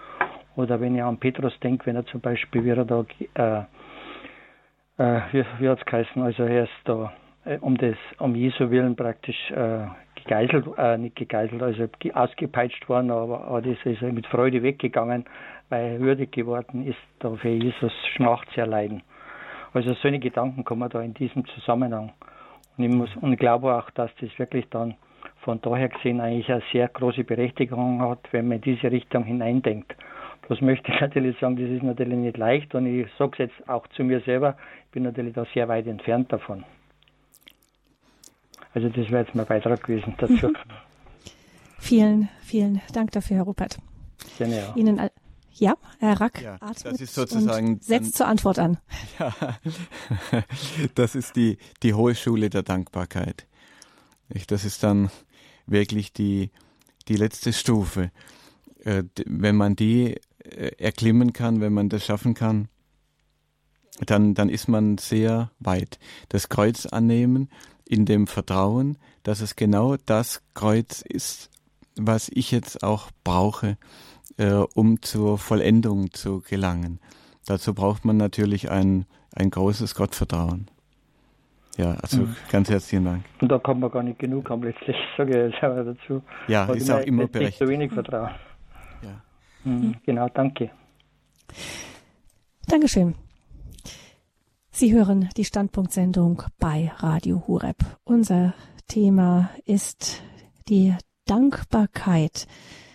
Oder wenn ich an Petrus denke, wenn er zum Beispiel, wie er da, äh, äh, wie, wie hat es geheißen, also er ist da äh, um das, um Jesu Willen praktisch äh, gegeißelt, äh, nicht gegeißelt, also ausgepeitscht worden, aber, aber das ist mit Freude weggegangen, weil er würdig geworden ist, da für Jesus Schmacht zu erleiden. Also solche Gedanken kommen da in diesem Zusammenhang. Und ich muss, und ich glaube auch, dass das wirklich dann von daher gesehen eigentlich eine sehr große Berechtigung hat, wenn man in diese Richtung hineindenkt. Bloß möchte ich natürlich sagen, das ist natürlich nicht leicht und ich sage es jetzt auch zu mir selber, bin natürlich da sehr weit entfernt davon. Also das wäre jetzt mein Beitrag gewesen dazu. Mhm. Vielen, vielen Dank dafür, Herr Rupert. Gerne auch. Ihnen all ja, Herr Rack ja, das ist sozusagen setzt zur Antwort an. Ja, [laughs] das ist die, die hohe Schule der Dankbarkeit. Das ist dann wirklich die, die letzte Stufe. Äh, wenn man die äh, erklimmen kann, wenn man das schaffen kann, dann, dann ist man sehr weit. Das Kreuz annehmen in dem Vertrauen, dass es genau das Kreuz ist, was ich jetzt auch brauche, äh, um zur Vollendung zu gelangen. Dazu braucht man natürlich ein, ein großes Gottvertrauen. Ja, also mhm. ganz herzlichen Dank. Und da kann man gar nicht genug haben, letztlich, sage ich jetzt aber dazu. Ja, ist auch immer berechtigt. Nicht so wenig Vertrauen. Ja. Mhm, genau, danke. Dankeschön. Sie hören die Standpunktsendung bei Radio Hureb. Unser Thema ist die Dankbarkeit.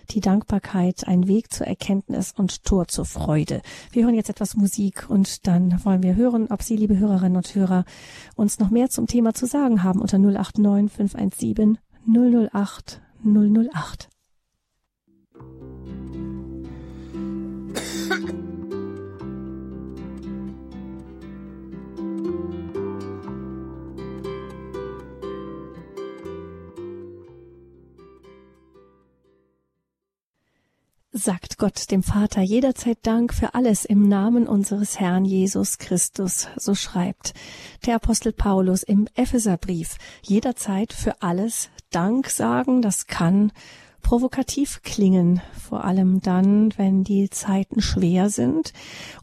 die Dankbarkeit ein Weg zur Erkenntnis und Tor zur Freude. Wir hören jetzt etwas Musik und dann wollen wir hören, ob Sie, liebe Hörerinnen und Hörer, uns noch mehr zum Thema zu sagen haben unter 089 517 008 008. sagt Gott dem Vater jederzeit Dank für alles im Namen unseres Herrn Jesus Christus, so schreibt der Apostel Paulus im Epheserbrief. Jederzeit für alles Dank sagen, das kann provokativ klingen, vor allem dann, wenn die Zeiten schwer sind.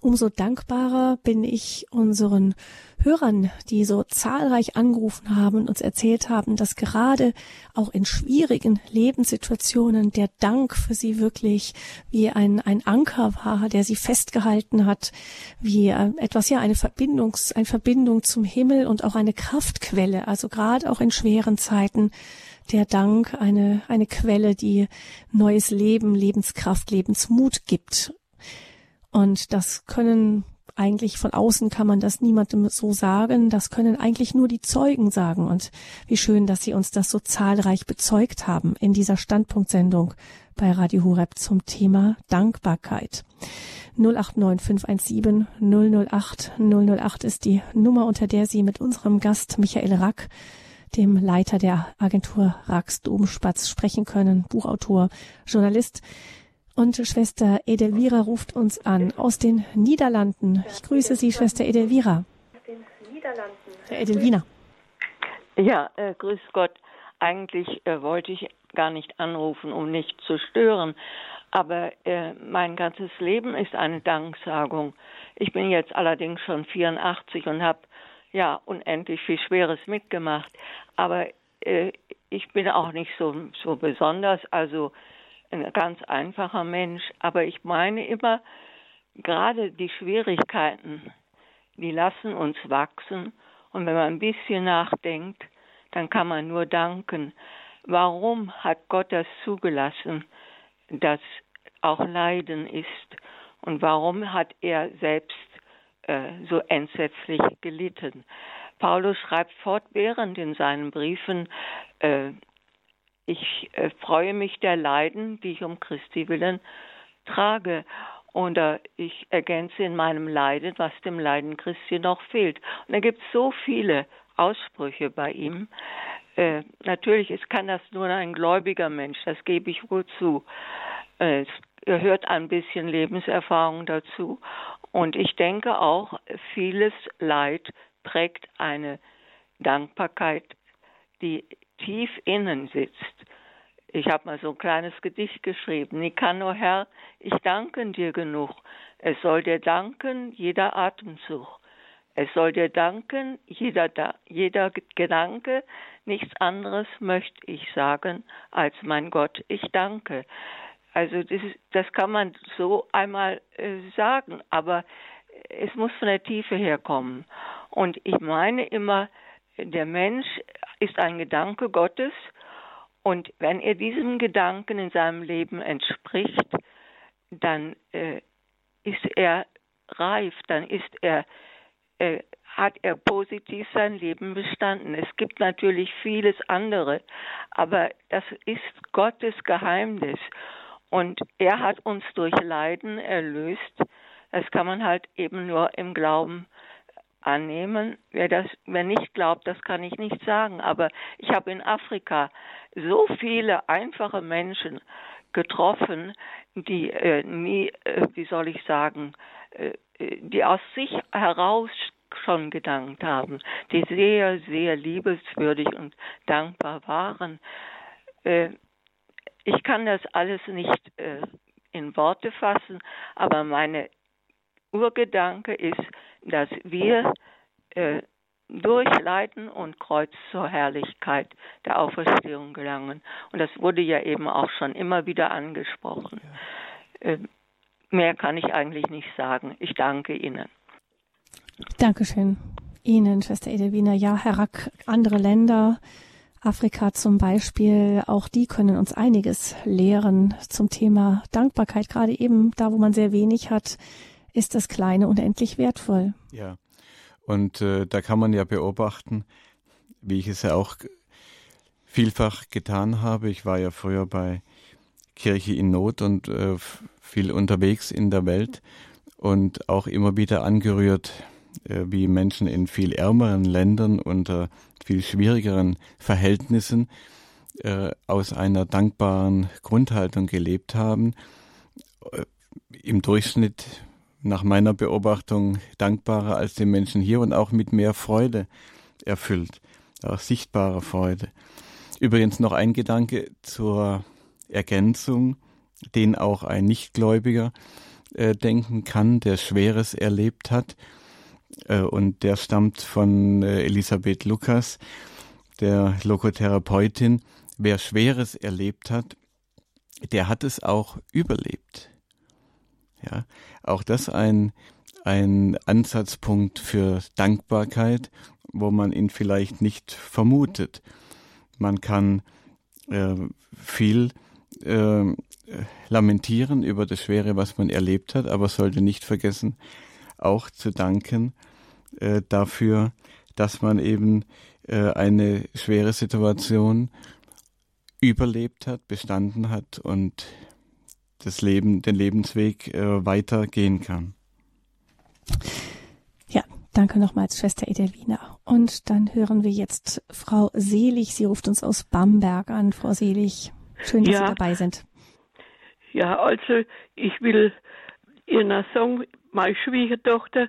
Umso dankbarer bin ich unseren Hörern, die so zahlreich angerufen haben und uns erzählt haben, dass gerade auch in schwierigen Lebenssituationen der Dank für sie wirklich wie ein, ein Anker war, der sie festgehalten hat, wie äh, etwas, ja, eine Verbindung, eine Verbindung zum Himmel und auch eine Kraftquelle, also gerade auch in schweren Zeiten der Dank eine, eine Quelle, die neues Leben, Lebenskraft, Lebensmut gibt. Und das können eigentlich von außen kann man das niemandem so sagen. Das können eigentlich nur die Zeugen sagen. Und wie schön, dass Sie uns das so zahlreich bezeugt haben in dieser Standpunktsendung bei Radio Horeb zum Thema Dankbarkeit. 089 517 008 008 ist die Nummer, unter der Sie mit unserem Gast Michael Rack dem Leiter der Agentur Rax Domspatz sprechen können, Buchautor, Journalist. Und Schwester Edelvira ruft uns an aus den Niederlanden. Ich grüße Sie, Schwester Edelvira. Herr Edelwina. Ja, äh, grüß Gott. Eigentlich äh, wollte ich gar nicht anrufen, um nicht zu stören. Aber äh, mein ganzes Leben ist eine Danksagung. Ich bin jetzt allerdings schon 84 und habe ja unendlich viel Schweres mitgemacht. Aber äh, ich bin auch nicht so, so besonders, also ein ganz einfacher Mensch. Aber ich meine immer, gerade die Schwierigkeiten, die lassen uns wachsen. Und wenn man ein bisschen nachdenkt, dann kann man nur danken. Warum hat Gott das zugelassen, dass auch Leiden ist? Und warum hat er selbst äh, so entsetzlich gelitten? Paulus schreibt fortwährend in seinen Briefen, äh, ich äh, freue mich der Leiden, die ich um Christi willen trage. Und äh, ich ergänze in meinem Leiden, was dem Leiden Christi noch fehlt. Und da gibt es so viele Aussprüche bei ihm. Äh, natürlich ist, kann das nur ein gläubiger Mensch, das gebe ich wohl zu. Äh, es gehört ein bisschen Lebenserfahrung dazu. Und ich denke auch, vieles Leid prägt eine Dankbarkeit, die tief innen sitzt. Ich habe mal so ein kleines Gedicht geschrieben. Nikano Herr, ich danke dir genug. Es soll dir danken jeder Atemzug. Es soll dir danken jeder, jeder Gedanke. Nichts anderes möchte ich sagen als mein Gott, ich danke. Also das, das kann man so einmal äh, sagen, aber es muss von der Tiefe herkommen. Und ich meine immer, der Mensch ist ein Gedanke Gottes und wenn er diesem Gedanken in seinem Leben entspricht, dann äh, ist er reif, dann ist er, äh, hat er positiv sein Leben bestanden. Es gibt natürlich vieles andere, aber das ist Gottes Geheimnis. Und er hat uns durch Leiden erlöst. Das kann man halt eben nur im Glauben annehmen. Wer das, wer nicht glaubt, das kann ich nicht sagen. Aber ich habe in Afrika so viele einfache Menschen getroffen, die äh, nie, äh, wie soll ich sagen, äh, die aus sich heraus schon gedankt haben, die sehr, sehr liebenswürdig und dankbar waren. Äh, ich kann das alles nicht äh, in Worte fassen, aber meine Urgedanke ist, dass wir äh, durch Leiden und Kreuz zur Herrlichkeit der Auferstehung gelangen. Und das wurde ja eben auch schon immer wieder angesprochen. Äh, mehr kann ich eigentlich nicht sagen. Ich danke Ihnen. Dankeschön. Ihnen, Schwester Edelwina. Ja, Herr Rack, andere Länder, Afrika zum Beispiel, auch die können uns einiges lehren zum Thema Dankbarkeit. Gerade eben da, wo man sehr wenig hat, ist das Kleine unendlich wertvoll. Ja, und äh, da kann man ja beobachten, wie ich es ja auch vielfach getan habe. Ich war ja früher bei Kirche in Not und äh, viel unterwegs in der Welt und auch immer wieder angerührt, äh, wie Menschen in viel ärmeren Ländern unter viel schwierigeren Verhältnissen äh, aus einer dankbaren Grundhaltung gelebt haben. Äh, Im Durchschnitt nach meiner Beobachtung dankbarer als die Menschen hier und auch mit mehr Freude erfüllt, auch sichtbarer Freude. Übrigens noch ein Gedanke zur Ergänzung, den auch ein Nichtgläubiger äh, denken kann, der Schweres erlebt hat. Äh, und der stammt von äh, Elisabeth Lukas, der Lokotherapeutin. Wer Schweres erlebt hat, der hat es auch überlebt. Ja, auch das ein, ein Ansatzpunkt für Dankbarkeit, wo man ihn vielleicht nicht vermutet. Man kann äh, viel äh, lamentieren über das Schwere, was man erlebt hat, aber sollte nicht vergessen, auch zu danken äh, dafür, dass man eben äh, eine schwere Situation überlebt hat, bestanden hat und das Leben, den Lebensweg äh, weitergehen kann. Ja, danke nochmals, Schwester Edelwina. Und dann hören wir jetzt Frau Selig. Sie ruft uns aus Bamberg an. Frau Selig, schön, dass ja. Sie dabei sind. Ja, also ich will Ihnen sagen, meine Schwiegertochter,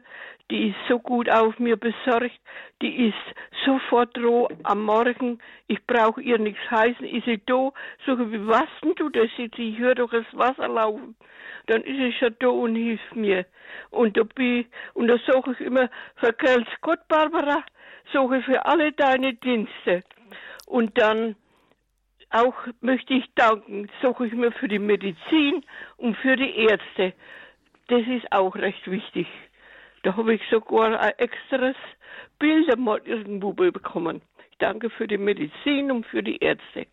die ist so gut auf mir besorgt, die ist sofort roh am Morgen, ich brauche ihr nichts heißen, ist sie da? Ich, wie was denn du das jetzt? Ich höre doch das Wasser laufen. Dann ist sie schon da und hilft mir. Und da bin und da sage ich immer, vergelt's Gott, Barbara, ich für alle deine Dienste. Und dann auch möchte ich danken, sage ich mir für die Medizin und für die Ärzte. Das ist auch recht wichtig. Da habe ich sogar ein extras Bilder mal irgendwo bekommen. Ich danke für die Medizin und für die Ärzte.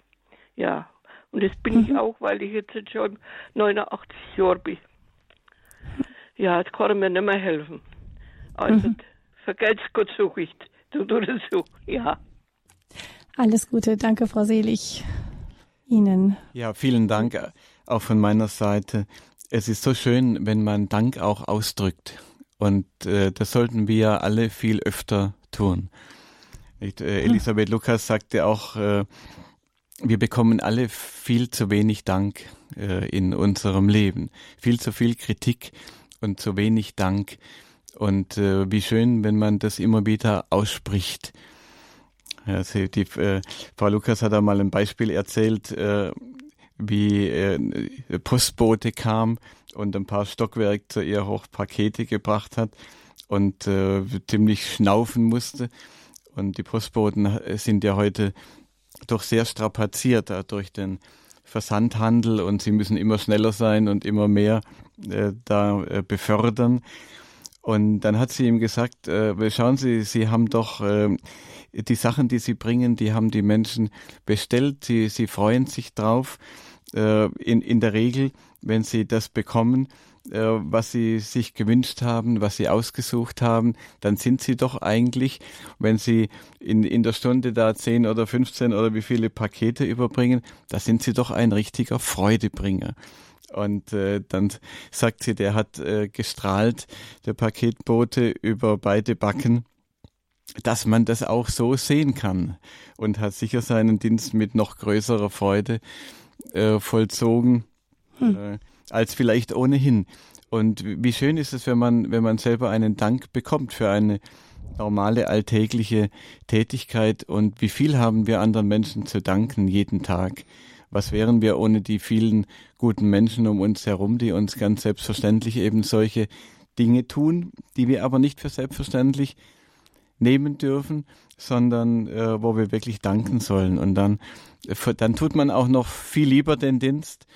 Ja, und das bin mhm. ich auch, weil ich jetzt schon 89 Jahre bin. Ja, jetzt kann er mir nicht mehr helfen. Also, mhm. vergelt's Gott so nicht. Du tust es so, ja. Alles Gute, danke, Frau Selig. Ihnen. Ja, vielen Dank auch von meiner Seite. Es ist so schön, wenn man Dank auch ausdrückt. Und äh, das sollten wir alle viel öfter tun. Nicht, äh, Elisabeth hm. Lukas sagte auch, äh, wir bekommen alle viel zu wenig Dank äh, in unserem Leben. Viel zu viel Kritik und zu wenig Dank. Und äh, wie schön, wenn man das immer wieder ausspricht. Also die, äh, Frau Lukas hat einmal ein Beispiel erzählt, äh, wie äh, Postbote kam und ein paar Stockwerk zu ihr hoch Pakete gebracht hat und äh, ziemlich schnaufen musste. Und die Postboten sind ja heute doch sehr strapaziert äh, durch den Versandhandel und sie müssen immer schneller sein und immer mehr äh, da äh, befördern. Und dann hat sie ihm gesagt, äh, schauen Sie, Sie haben doch äh, die Sachen, die Sie bringen, die haben die Menschen bestellt, sie, sie freuen sich drauf. Äh, in, in der Regel, wenn sie das bekommen, äh, was sie sich gewünscht haben, was sie ausgesucht haben, dann sind sie doch eigentlich, wenn sie in, in der Stunde da 10 oder 15 oder wie viele Pakete überbringen, da sind sie doch ein richtiger Freudebringer. Und äh, dann sagt sie, der hat äh, gestrahlt, der Paketbote über beide Backen, dass man das auch so sehen kann und hat sicher seinen Dienst mit noch größerer Freude äh, vollzogen hm. äh, als vielleicht ohnehin. Und wie schön ist es, wenn man, wenn man selber einen Dank bekommt für eine normale alltägliche Tätigkeit und wie viel haben wir anderen Menschen zu danken jeden Tag. Was wären wir ohne die vielen guten Menschen um uns herum, die uns ganz selbstverständlich eben solche Dinge tun, die wir aber nicht für selbstverständlich nehmen dürfen, sondern äh, wo wir wirklich danken sollen. Und dann dann tut man auch noch viel lieber den Dienst,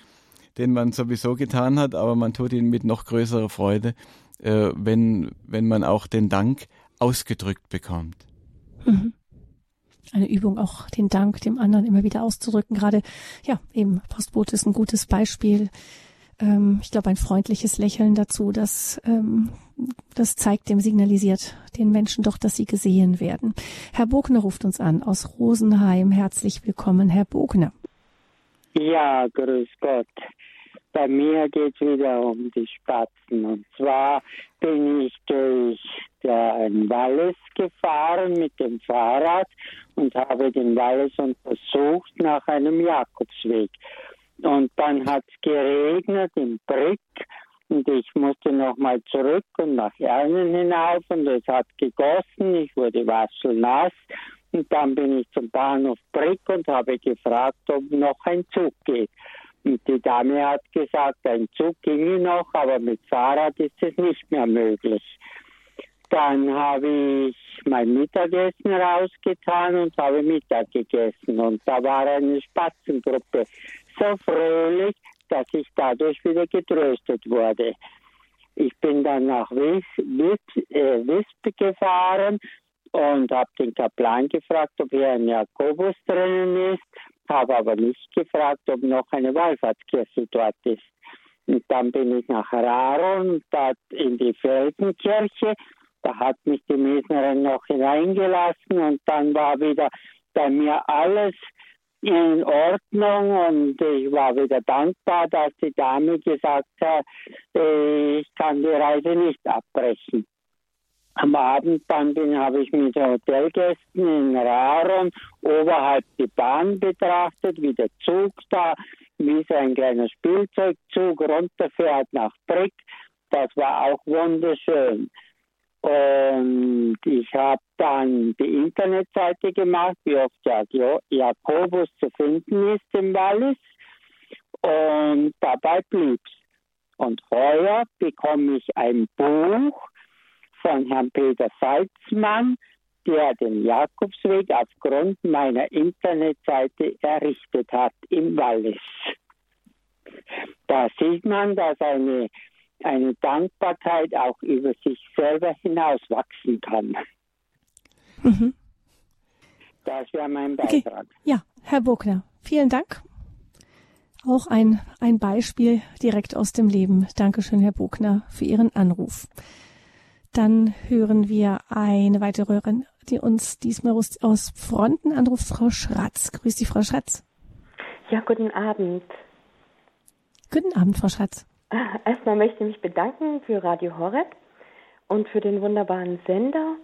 den man sowieso getan hat, aber man tut ihn mit noch größerer Freude, äh, wenn, wenn man auch den Dank ausgedrückt bekommt. Mhm. Eine Übung, auch den Dank dem anderen immer wieder auszudrücken. Gerade, ja, eben Postbote ist ein gutes Beispiel. Ähm, ich glaube, ein freundliches Lächeln dazu, das, ähm, das zeigt dem, signalisiert den Menschen doch, dass sie gesehen werden. Herr Bogner ruft uns an aus Rosenheim. Herzlich willkommen, Herr Bogner. Ja, grüß Gott. Bei mir geht es wieder um die Spatzen. Und zwar bin ich durch den Wallis gefahren mit dem Fahrrad und habe den Wallis untersucht nach einem Jakobsweg. Und dann hat es geregnet im Brick und ich musste nochmal zurück und nach Ernen hinauf und es hat gegossen. Ich wurde waschelnass und dann bin ich zum Bahnhof Brick und habe gefragt, ob noch ein Zug geht. Und die Dame hat gesagt, ein Zug ginge noch, aber mit Fahrrad ist es nicht mehr möglich. Dann habe ich mein Mittagessen rausgetan und habe Mittag gegessen. Und da war eine Spatzengruppe so fröhlich, dass ich dadurch wieder getröstet wurde. Ich bin dann nach Wisp, äh, Wisp gefahren und habe den Kaplan gefragt, ob hier ein Jakobus drinnen ist habe aber nicht gefragt, ob noch eine Wallfahrtskirche dort ist. Und dann bin ich nach Raron, dort in die Felsenkirche. Da hat mich die Mesnerin noch hineingelassen und dann war wieder bei mir alles in Ordnung und ich war wieder dankbar, dass die Dame gesagt hat, äh, ich kann die Reise nicht abbrechen. Am Abend dann habe ich mit Hotelgästen in Raron oberhalb die Bahn betrachtet, wie der Zug da, wie so ein kleiner Spielzeugzug runterfährt nach Brick. Das war auch wunderschön. Und ich habe dann die Internetseite gemacht, wie oft Jakobus zu finden ist im Wallis. Und dabei blieb's. Und heuer bekomme ich ein Buch von Herrn Peter Salzmann, der den Jakobsweg aufgrund meiner Internetseite errichtet hat im Wallis. Da sieht man, dass eine, eine Dankbarkeit auch über sich selber hinauswachsen kann. Mhm. Das wäre mein Beitrag. Okay. Ja, Herr Bogner, vielen Dank. Auch ein, ein Beispiel direkt aus dem Leben. Dankeschön, Herr Bogner, für Ihren Anruf. Dann hören wir eine weitere Hörerin, die uns diesmal aus Fronten anruft, Frau Schratz. Grüß Sie, Frau Schratz. Ja, guten Abend. Guten Abend, Frau Schratz. [laughs] Erstmal möchte ich mich bedanken für Radio Horeb und für den wunderbaren Sender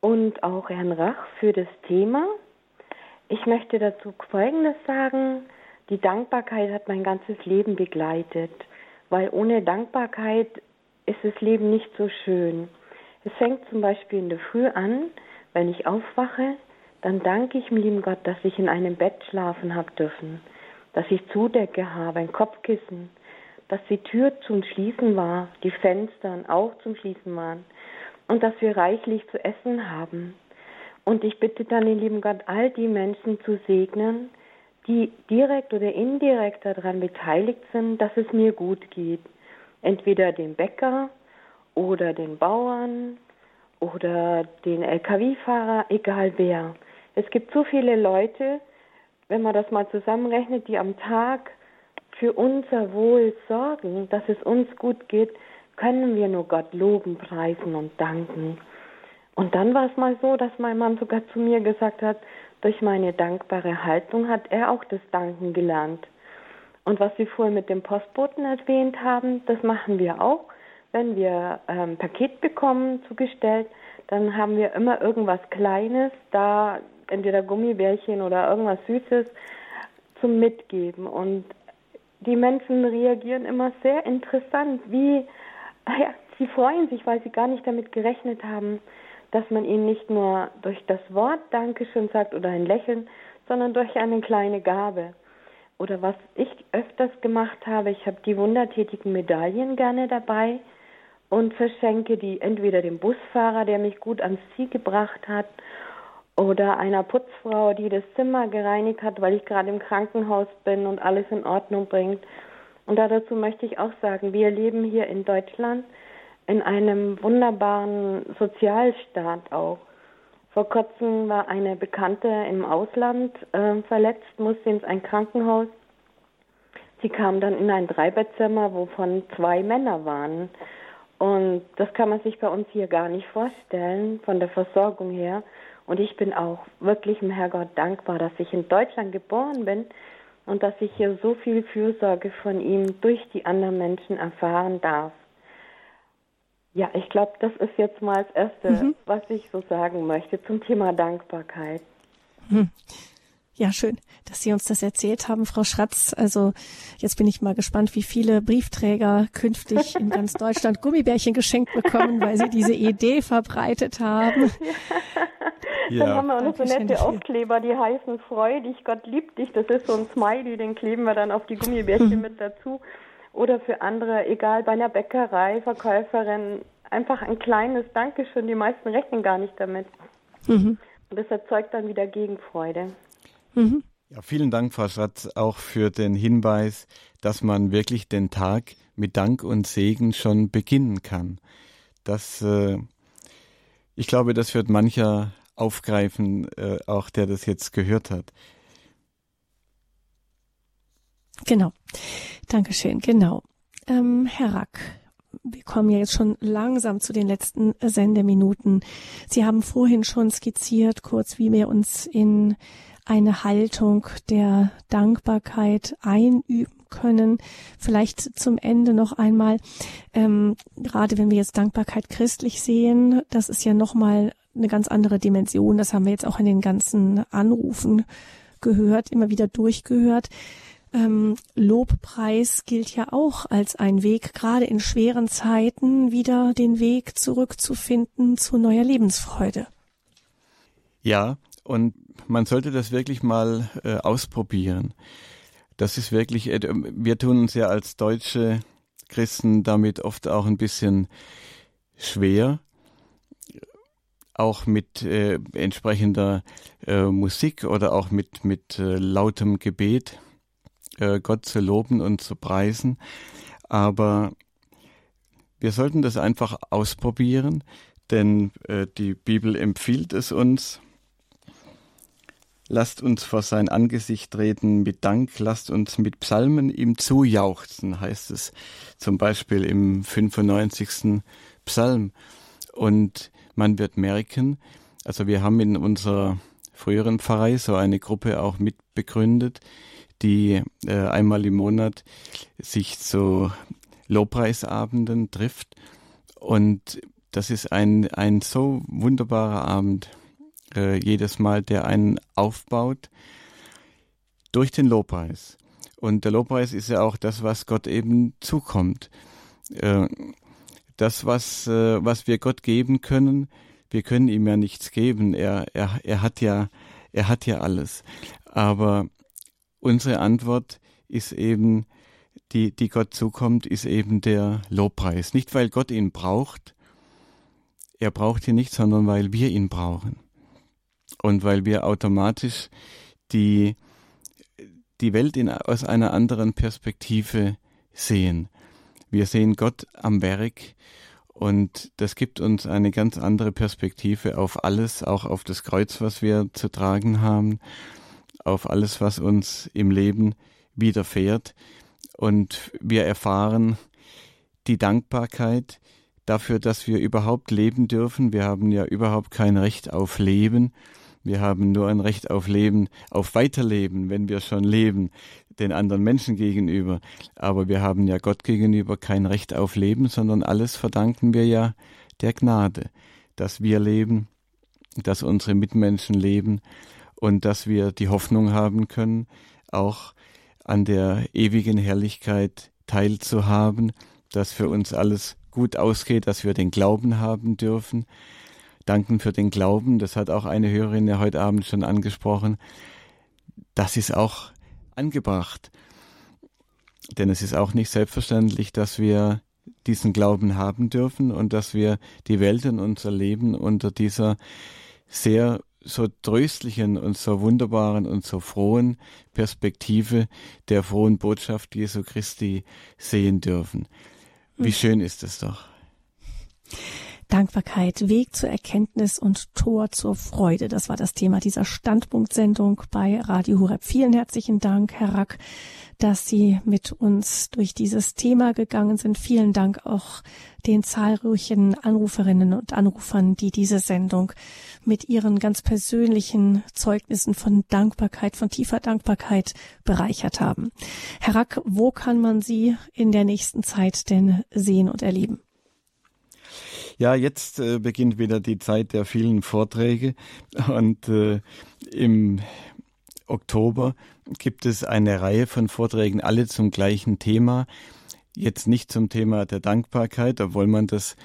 und auch Herrn Rach für das Thema. Ich möchte dazu Folgendes sagen. Die Dankbarkeit hat mein ganzes Leben begleitet, weil ohne Dankbarkeit ist das Leben nicht so schön. Es fängt zum Beispiel in der Früh an, wenn ich aufwache, dann danke ich dem lieben Gott, dass ich in einem Bett schlafen habe dürfen, dass ich Zudecke habe, ein Kopfkissen, dass die Tür zum Schließen war, die Fenster auch zum Schließen waren und dass wir reichlich zu essen haben. Und ich bitte dann den lieben Gott, all die Menschen zu segnen, die direkt oder indirekt daran beteiligt sind, dass es mir gut geht entweder den Bäcker oder den Bauern oder den Lkw-Fahrer, egal wer. Es gibt so viele Leute, wenn man das mal zusammenrechnet, die am Tag für unser Wohl sorgen, dass es uns gut geht, können wir nur Gott loben, preisen und danken. Und dann war es mal so, dass mein Mann sogar zu mir gesagt hat, durch meine dankbare Haltung hat er auch das Danken gelernt. Und was Sie vorhin mit dem Postboten erwähnt haben, das machen wir auch. Wenn wir ähm, Paket bekommen zugestellt, dann haben wir immer irgendwas Kleines da, entweder Gummibärchen oder irgendwas Süßes zum Mitgeben. Und die Menschen reagieren immer sehr interessant, wie ja, sie freuen sich, weil sie gar nicht damit gerechnet haben, dass man ihnen nicht nur durch das Wort Dankeschön sagt oder ein Lächeln, sondern durch eine kleine Gabe. Oder was ich öfters gemacht habe, ich habe die wundertätigen Medaillen gerne dabei und verschenke die entweder dem Busfahrer, der mich gut ans Ziel gebracht hat, oder einer Putzfrau, die das Zimmer gereinigt hat, weil ich gerade im Krankenhaus bin und alles in Ordnung bringt. Und dazu möchte ich auch sagen, wir leben hier in Deutschland in einem wunderbaren Sozialstaat auch. Vor kurzem war eine Bekannte im Ausland äh, verletzt, musste ins ein Krankenhaus. Sie kam dann in ein Dreibettzimmer, wovon zwei Männer waren. Und das kann man sich bei uns hier gar nicht vorstellen, von der Versorgung her. Und ich bin auch wirklich dem Herrgott dankbar, dass ich in Deutschland geboren bin und dass ich hier so viel Fürsorge von ihm durch die anderen Menschen erfahren darf. Ja, ich glaube, das ist jetzt mal das Erste, mhm. was ich so sagen möchte zum Thema Dankbarkeit. Mhm. Ja, schön, dass Sie uns das erzählt haben, Frau Schratz. Also jetzt bin ich mal gespannt, wie viele Briefträger künftig in ganz [laughs] Deutschland Gummibärchen geschenkt bekommen, weil Sie diese Idee verbreitet haben. [laughs] Ja. Dann haben wir auch noch so nette Aufkleber, die heißen Freu dich, Gott liebt dich. Das ist so ein Smiley, den kleben wir dann auf die Gummibärchen hm. [laughs] mit dazu. Oder für andere, egal bei einer Bäckerei, Verkäuferin, einfach ein kleines Dankeschön. Die meisten rechnen gar nicht damit. Mhm. Und das erzeugt dann wieder Gegenfreude. Mhm. Ja, vielen Dank, Frau Schatz, auch für den Hinweis, dass man wirklich den Tag mit Dank und Segen schon beginnen kann. Das, äh, ich glaube, das wird mancher aufgreifen, äh, auch der das jetzt gehört hat. Genau. Dankeschön, genau. Ähm, Herr Rack, wir kommen ja jetzt schon langsam zu den letzten Sendeminuten. Sie haben vorhin schon skizziert, kurz, wie wir uns in eine Haltung der Dankbarkeit einüben können. Vielleicht zum Ende noch einmal, ähm, gerade wenn wir jetzt Dankbarkeit christlich sehen, das ist ja nochmal eine ganz andere Dimension. Das haben wir jetzt auch in den ganzen Anrufen gehört, immer wieder durchgehört. Ähm, Lobpreis gilt ja auch als ein Weg, gerade in schweren Zeiten wieder den Weg zurückzufinden zu neuer Lebensfreude. Ja, und man sollte das wirklich mal äh, ausprobieren. Das ist wirklich, äh, wir tun uns ja als deutsche Christen damit oft auch ein bisschen schwer, auch mit äh, entsprechender äh, Musik oder auch mit, mit äh, lautem Gebet äh, Gott zu loben und zu preisen. Aber wir sollten das einfach ausprobieren, denn äh, die Bibel empfiehlt es uns. Lasst uns vor sein Angesicht treten mit Dank, lasst uns mit Psalmen ihm zujauchzen, heißt es zum Beispiel im 95. Psalm. Und man wird merken, also wir haben in unserer früheren Pfarrei so eine Gruppe auch mitbegründet, die äh, einmal im Monat sich zu Lobpreisabenden trifft. Und das ist ein, ein so wunderbarer Abend äh, jedes Mal, der einen aufbaut durch den Lobpreis. Und der Lobpreis ist ja auch das, was Gott eben zukommt. Äh, das, was, äh, was wir Gott geben können, wir können ihm ja nichts geben. Er, er, er hat ja, er hat ja alles. Aber unsere Antwort ist eben, die, die Gott zukommt, ist eben der Lobpreis. Nicht, weil Gott ihn braucht. Er braucht ihn nicht, sondern weil wir ihn brauchen. Und weil wir automatisch die, die Welt in, aus einer anderen Perspektive sehen. Wir sehen Gott am Werk und das gibt uns eine ganz andere Perspektive auf alles, auch auf das Kreuz, was wir zu tragen haben, auf alles, was uns im Leben widerfährt. Und wir erfahren die Dankbarkeit dafür, dass wir überhaupt leben dürfen. Wir haben ja überhaupt kein Recht auf Leben. Wir haben nur ein Recht auf Leben, auf Weiterleben, wenn wir schon leben den anderen Menschen gegenüber. Aber wir haben ja Gott gegenüber kein Recht auf Leben, sondern alles verdanken wir ja der Gnade, dass wir leben, dass unsere Mitmenschen leben und dass wir die Hoffnung haben können, auch an der ewigen Herrlichkeit teilzuhaben, dass für uns alles gut ausgeht, dass wir den Glauben haben dürfen. Danken für den Glauben, das hat auch eine Hörerin ja heute Abend schon angesprochen. Das ist auch angebracht. Denn es ist auch nicht selbstverständlich, dass wir diesen Glauben haben dürfen und dass wir die Welt und unser Leben unter dieser sehr so tröstlichen und so wunderbaren und so frohen Perspektive der frohen Botschaft Jesu Christi sehen dürfen. Wie hm. schön ist es doch. Dankbarkeit, Weg zur Erkenntnis und Tor zur Freude. Das war das Thema dieser Standpunktsendung bei Radio Hureb. Vielen herzlichen Dank, Herr Rack, dass Sie mit uns durch dieses Thema gegangen sind. Vielen Dank auch den zahlreichen Anruferinnen und Anrufern, die diese Sendung mit ihren ganz persönlichen Zeugnissen von Dankbarkeit, von tiefer Dankbarkeit bereichert haben. Herr Rack, wo kann man Sie in der nächsten Zeit denn sehen und erleben? Ja, jetzt äh, beginnt wieder die Zeit der vielen Vorträge und äh, im Oktober gibt es eine Reihe von Vorträgen, alle zum gleichen Thema. Jetzt nicht zum Thema der Dankbarkeit, obwohl man das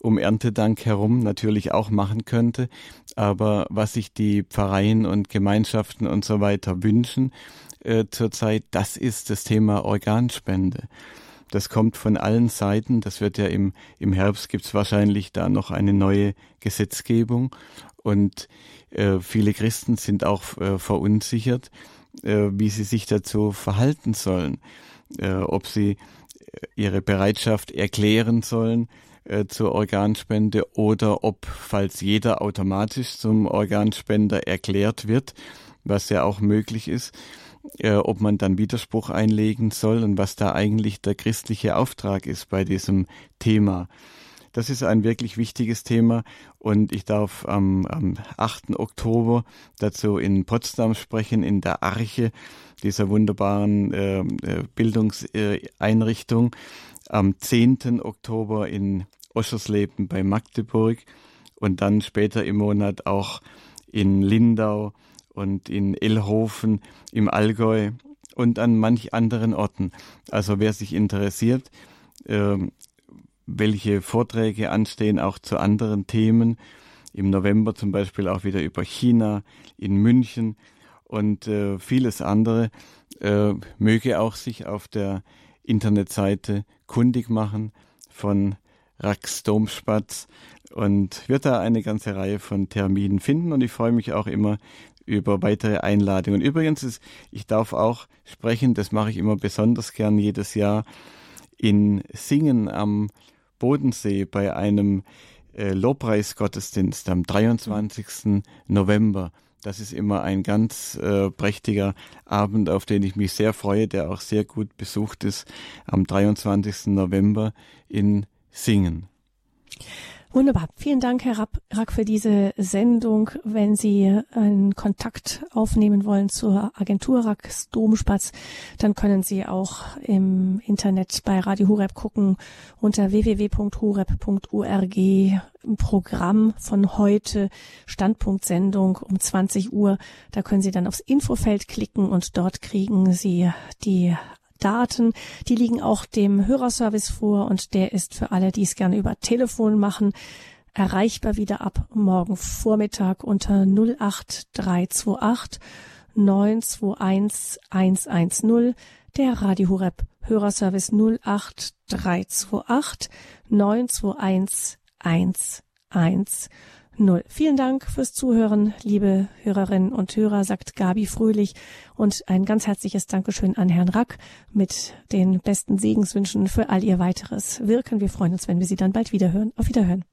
um Erntedank herum natürlich auch machen könnte. Aber was sich die Pfarreien und Gemeinschaften und so weiter wünschen äh, zurzeit, das ist das Thema Organspende. Das kommt von allen Seiten. Das wird ja im, im Herbst gibt's wahrscheinlich da noch eine neue Gesetzgebung. Und äh, viele Christen sind auch äh, verunsichert, äh, wie sie sich dazu verhalten sollen. Äh, ob sie äh, ihre Bereitschaft erklären sollen äh, zur Organspende oder ob, falls jeder automatisch zum Organspender erklärt wird, was ja auch möglich ist, äh, ob man dann Widerspruch einlegen soll und was da eigentlich der christliche Auftrag ist bei diesem Thema. Das ist ein wirklich wichtiges Thema und ich darf am, am 8. Oktober dazu in Potsdam sprechen, in der Arche, dieser wunderbaren äh, äh Bildungseinrichtung. Am 10. Oktober in Oschersleben bei Magdeburg und dann später im Monat auch in Lindau und in Elhofen im Allgäu und an manch anderen Orten. Also wer sich interessiert, äh, welche Vorträge anstehen, auch zu anderen Themen, im November zum Beispiel auch wieder über China in München und äh, vieles andere, äh, möge auch sich auf der Internetseite kundig machen von Rax Domspatz und wird da eine ganze Reihe von Terminen finden und ich freue mich auch immer über weitere Einladungen. Übrigens ist, ich darf auch sprechen, das mache ich immer besonders gern jedes Jahr, in Singen am Bodensee bei einem äh, Lobpreisgottesdienst am 23. November. Das ist immer ein ganz äh, prächtiger Abend, auf den ich mich sehr freue, der auch sehr gut besucht ist am 23. November in Singen. Wunderbar. Vielen Dank, Herr Rack, für diese Sendung. Wenn Sie einen Kontakt aufnehmen wollen zur Agentur Racks Domspatz, dann können Sie auch im Internet bei Radio Hureb gucken unter www.hureb.org Programm von heute, Standpunktsendung um 20 Uhr. Da können Sie dann aufs Infofeld klicken und dort kriegen Sie die Daten. Die liegen auch dem Hörerservice vor und der ist für alle, die es gerne über Telefon machen, erreichbar wieder ab morgen Vormittag unter 08328 921 110. Der Radio Horeb Hörerservice 08328 921 110 null. Vielen Dank fürs Zuhören, liebe Hörerinnen und Hörer, sagt Gabi Fröhlich und ein ganz herzliches Dankeschön an Herrn Rack mit den besten Segenswünschen für all Ihr weiteres Wirken. Wir freuen uns, wenn wir Sie dann bald wieder hören. Auf Wiederhören.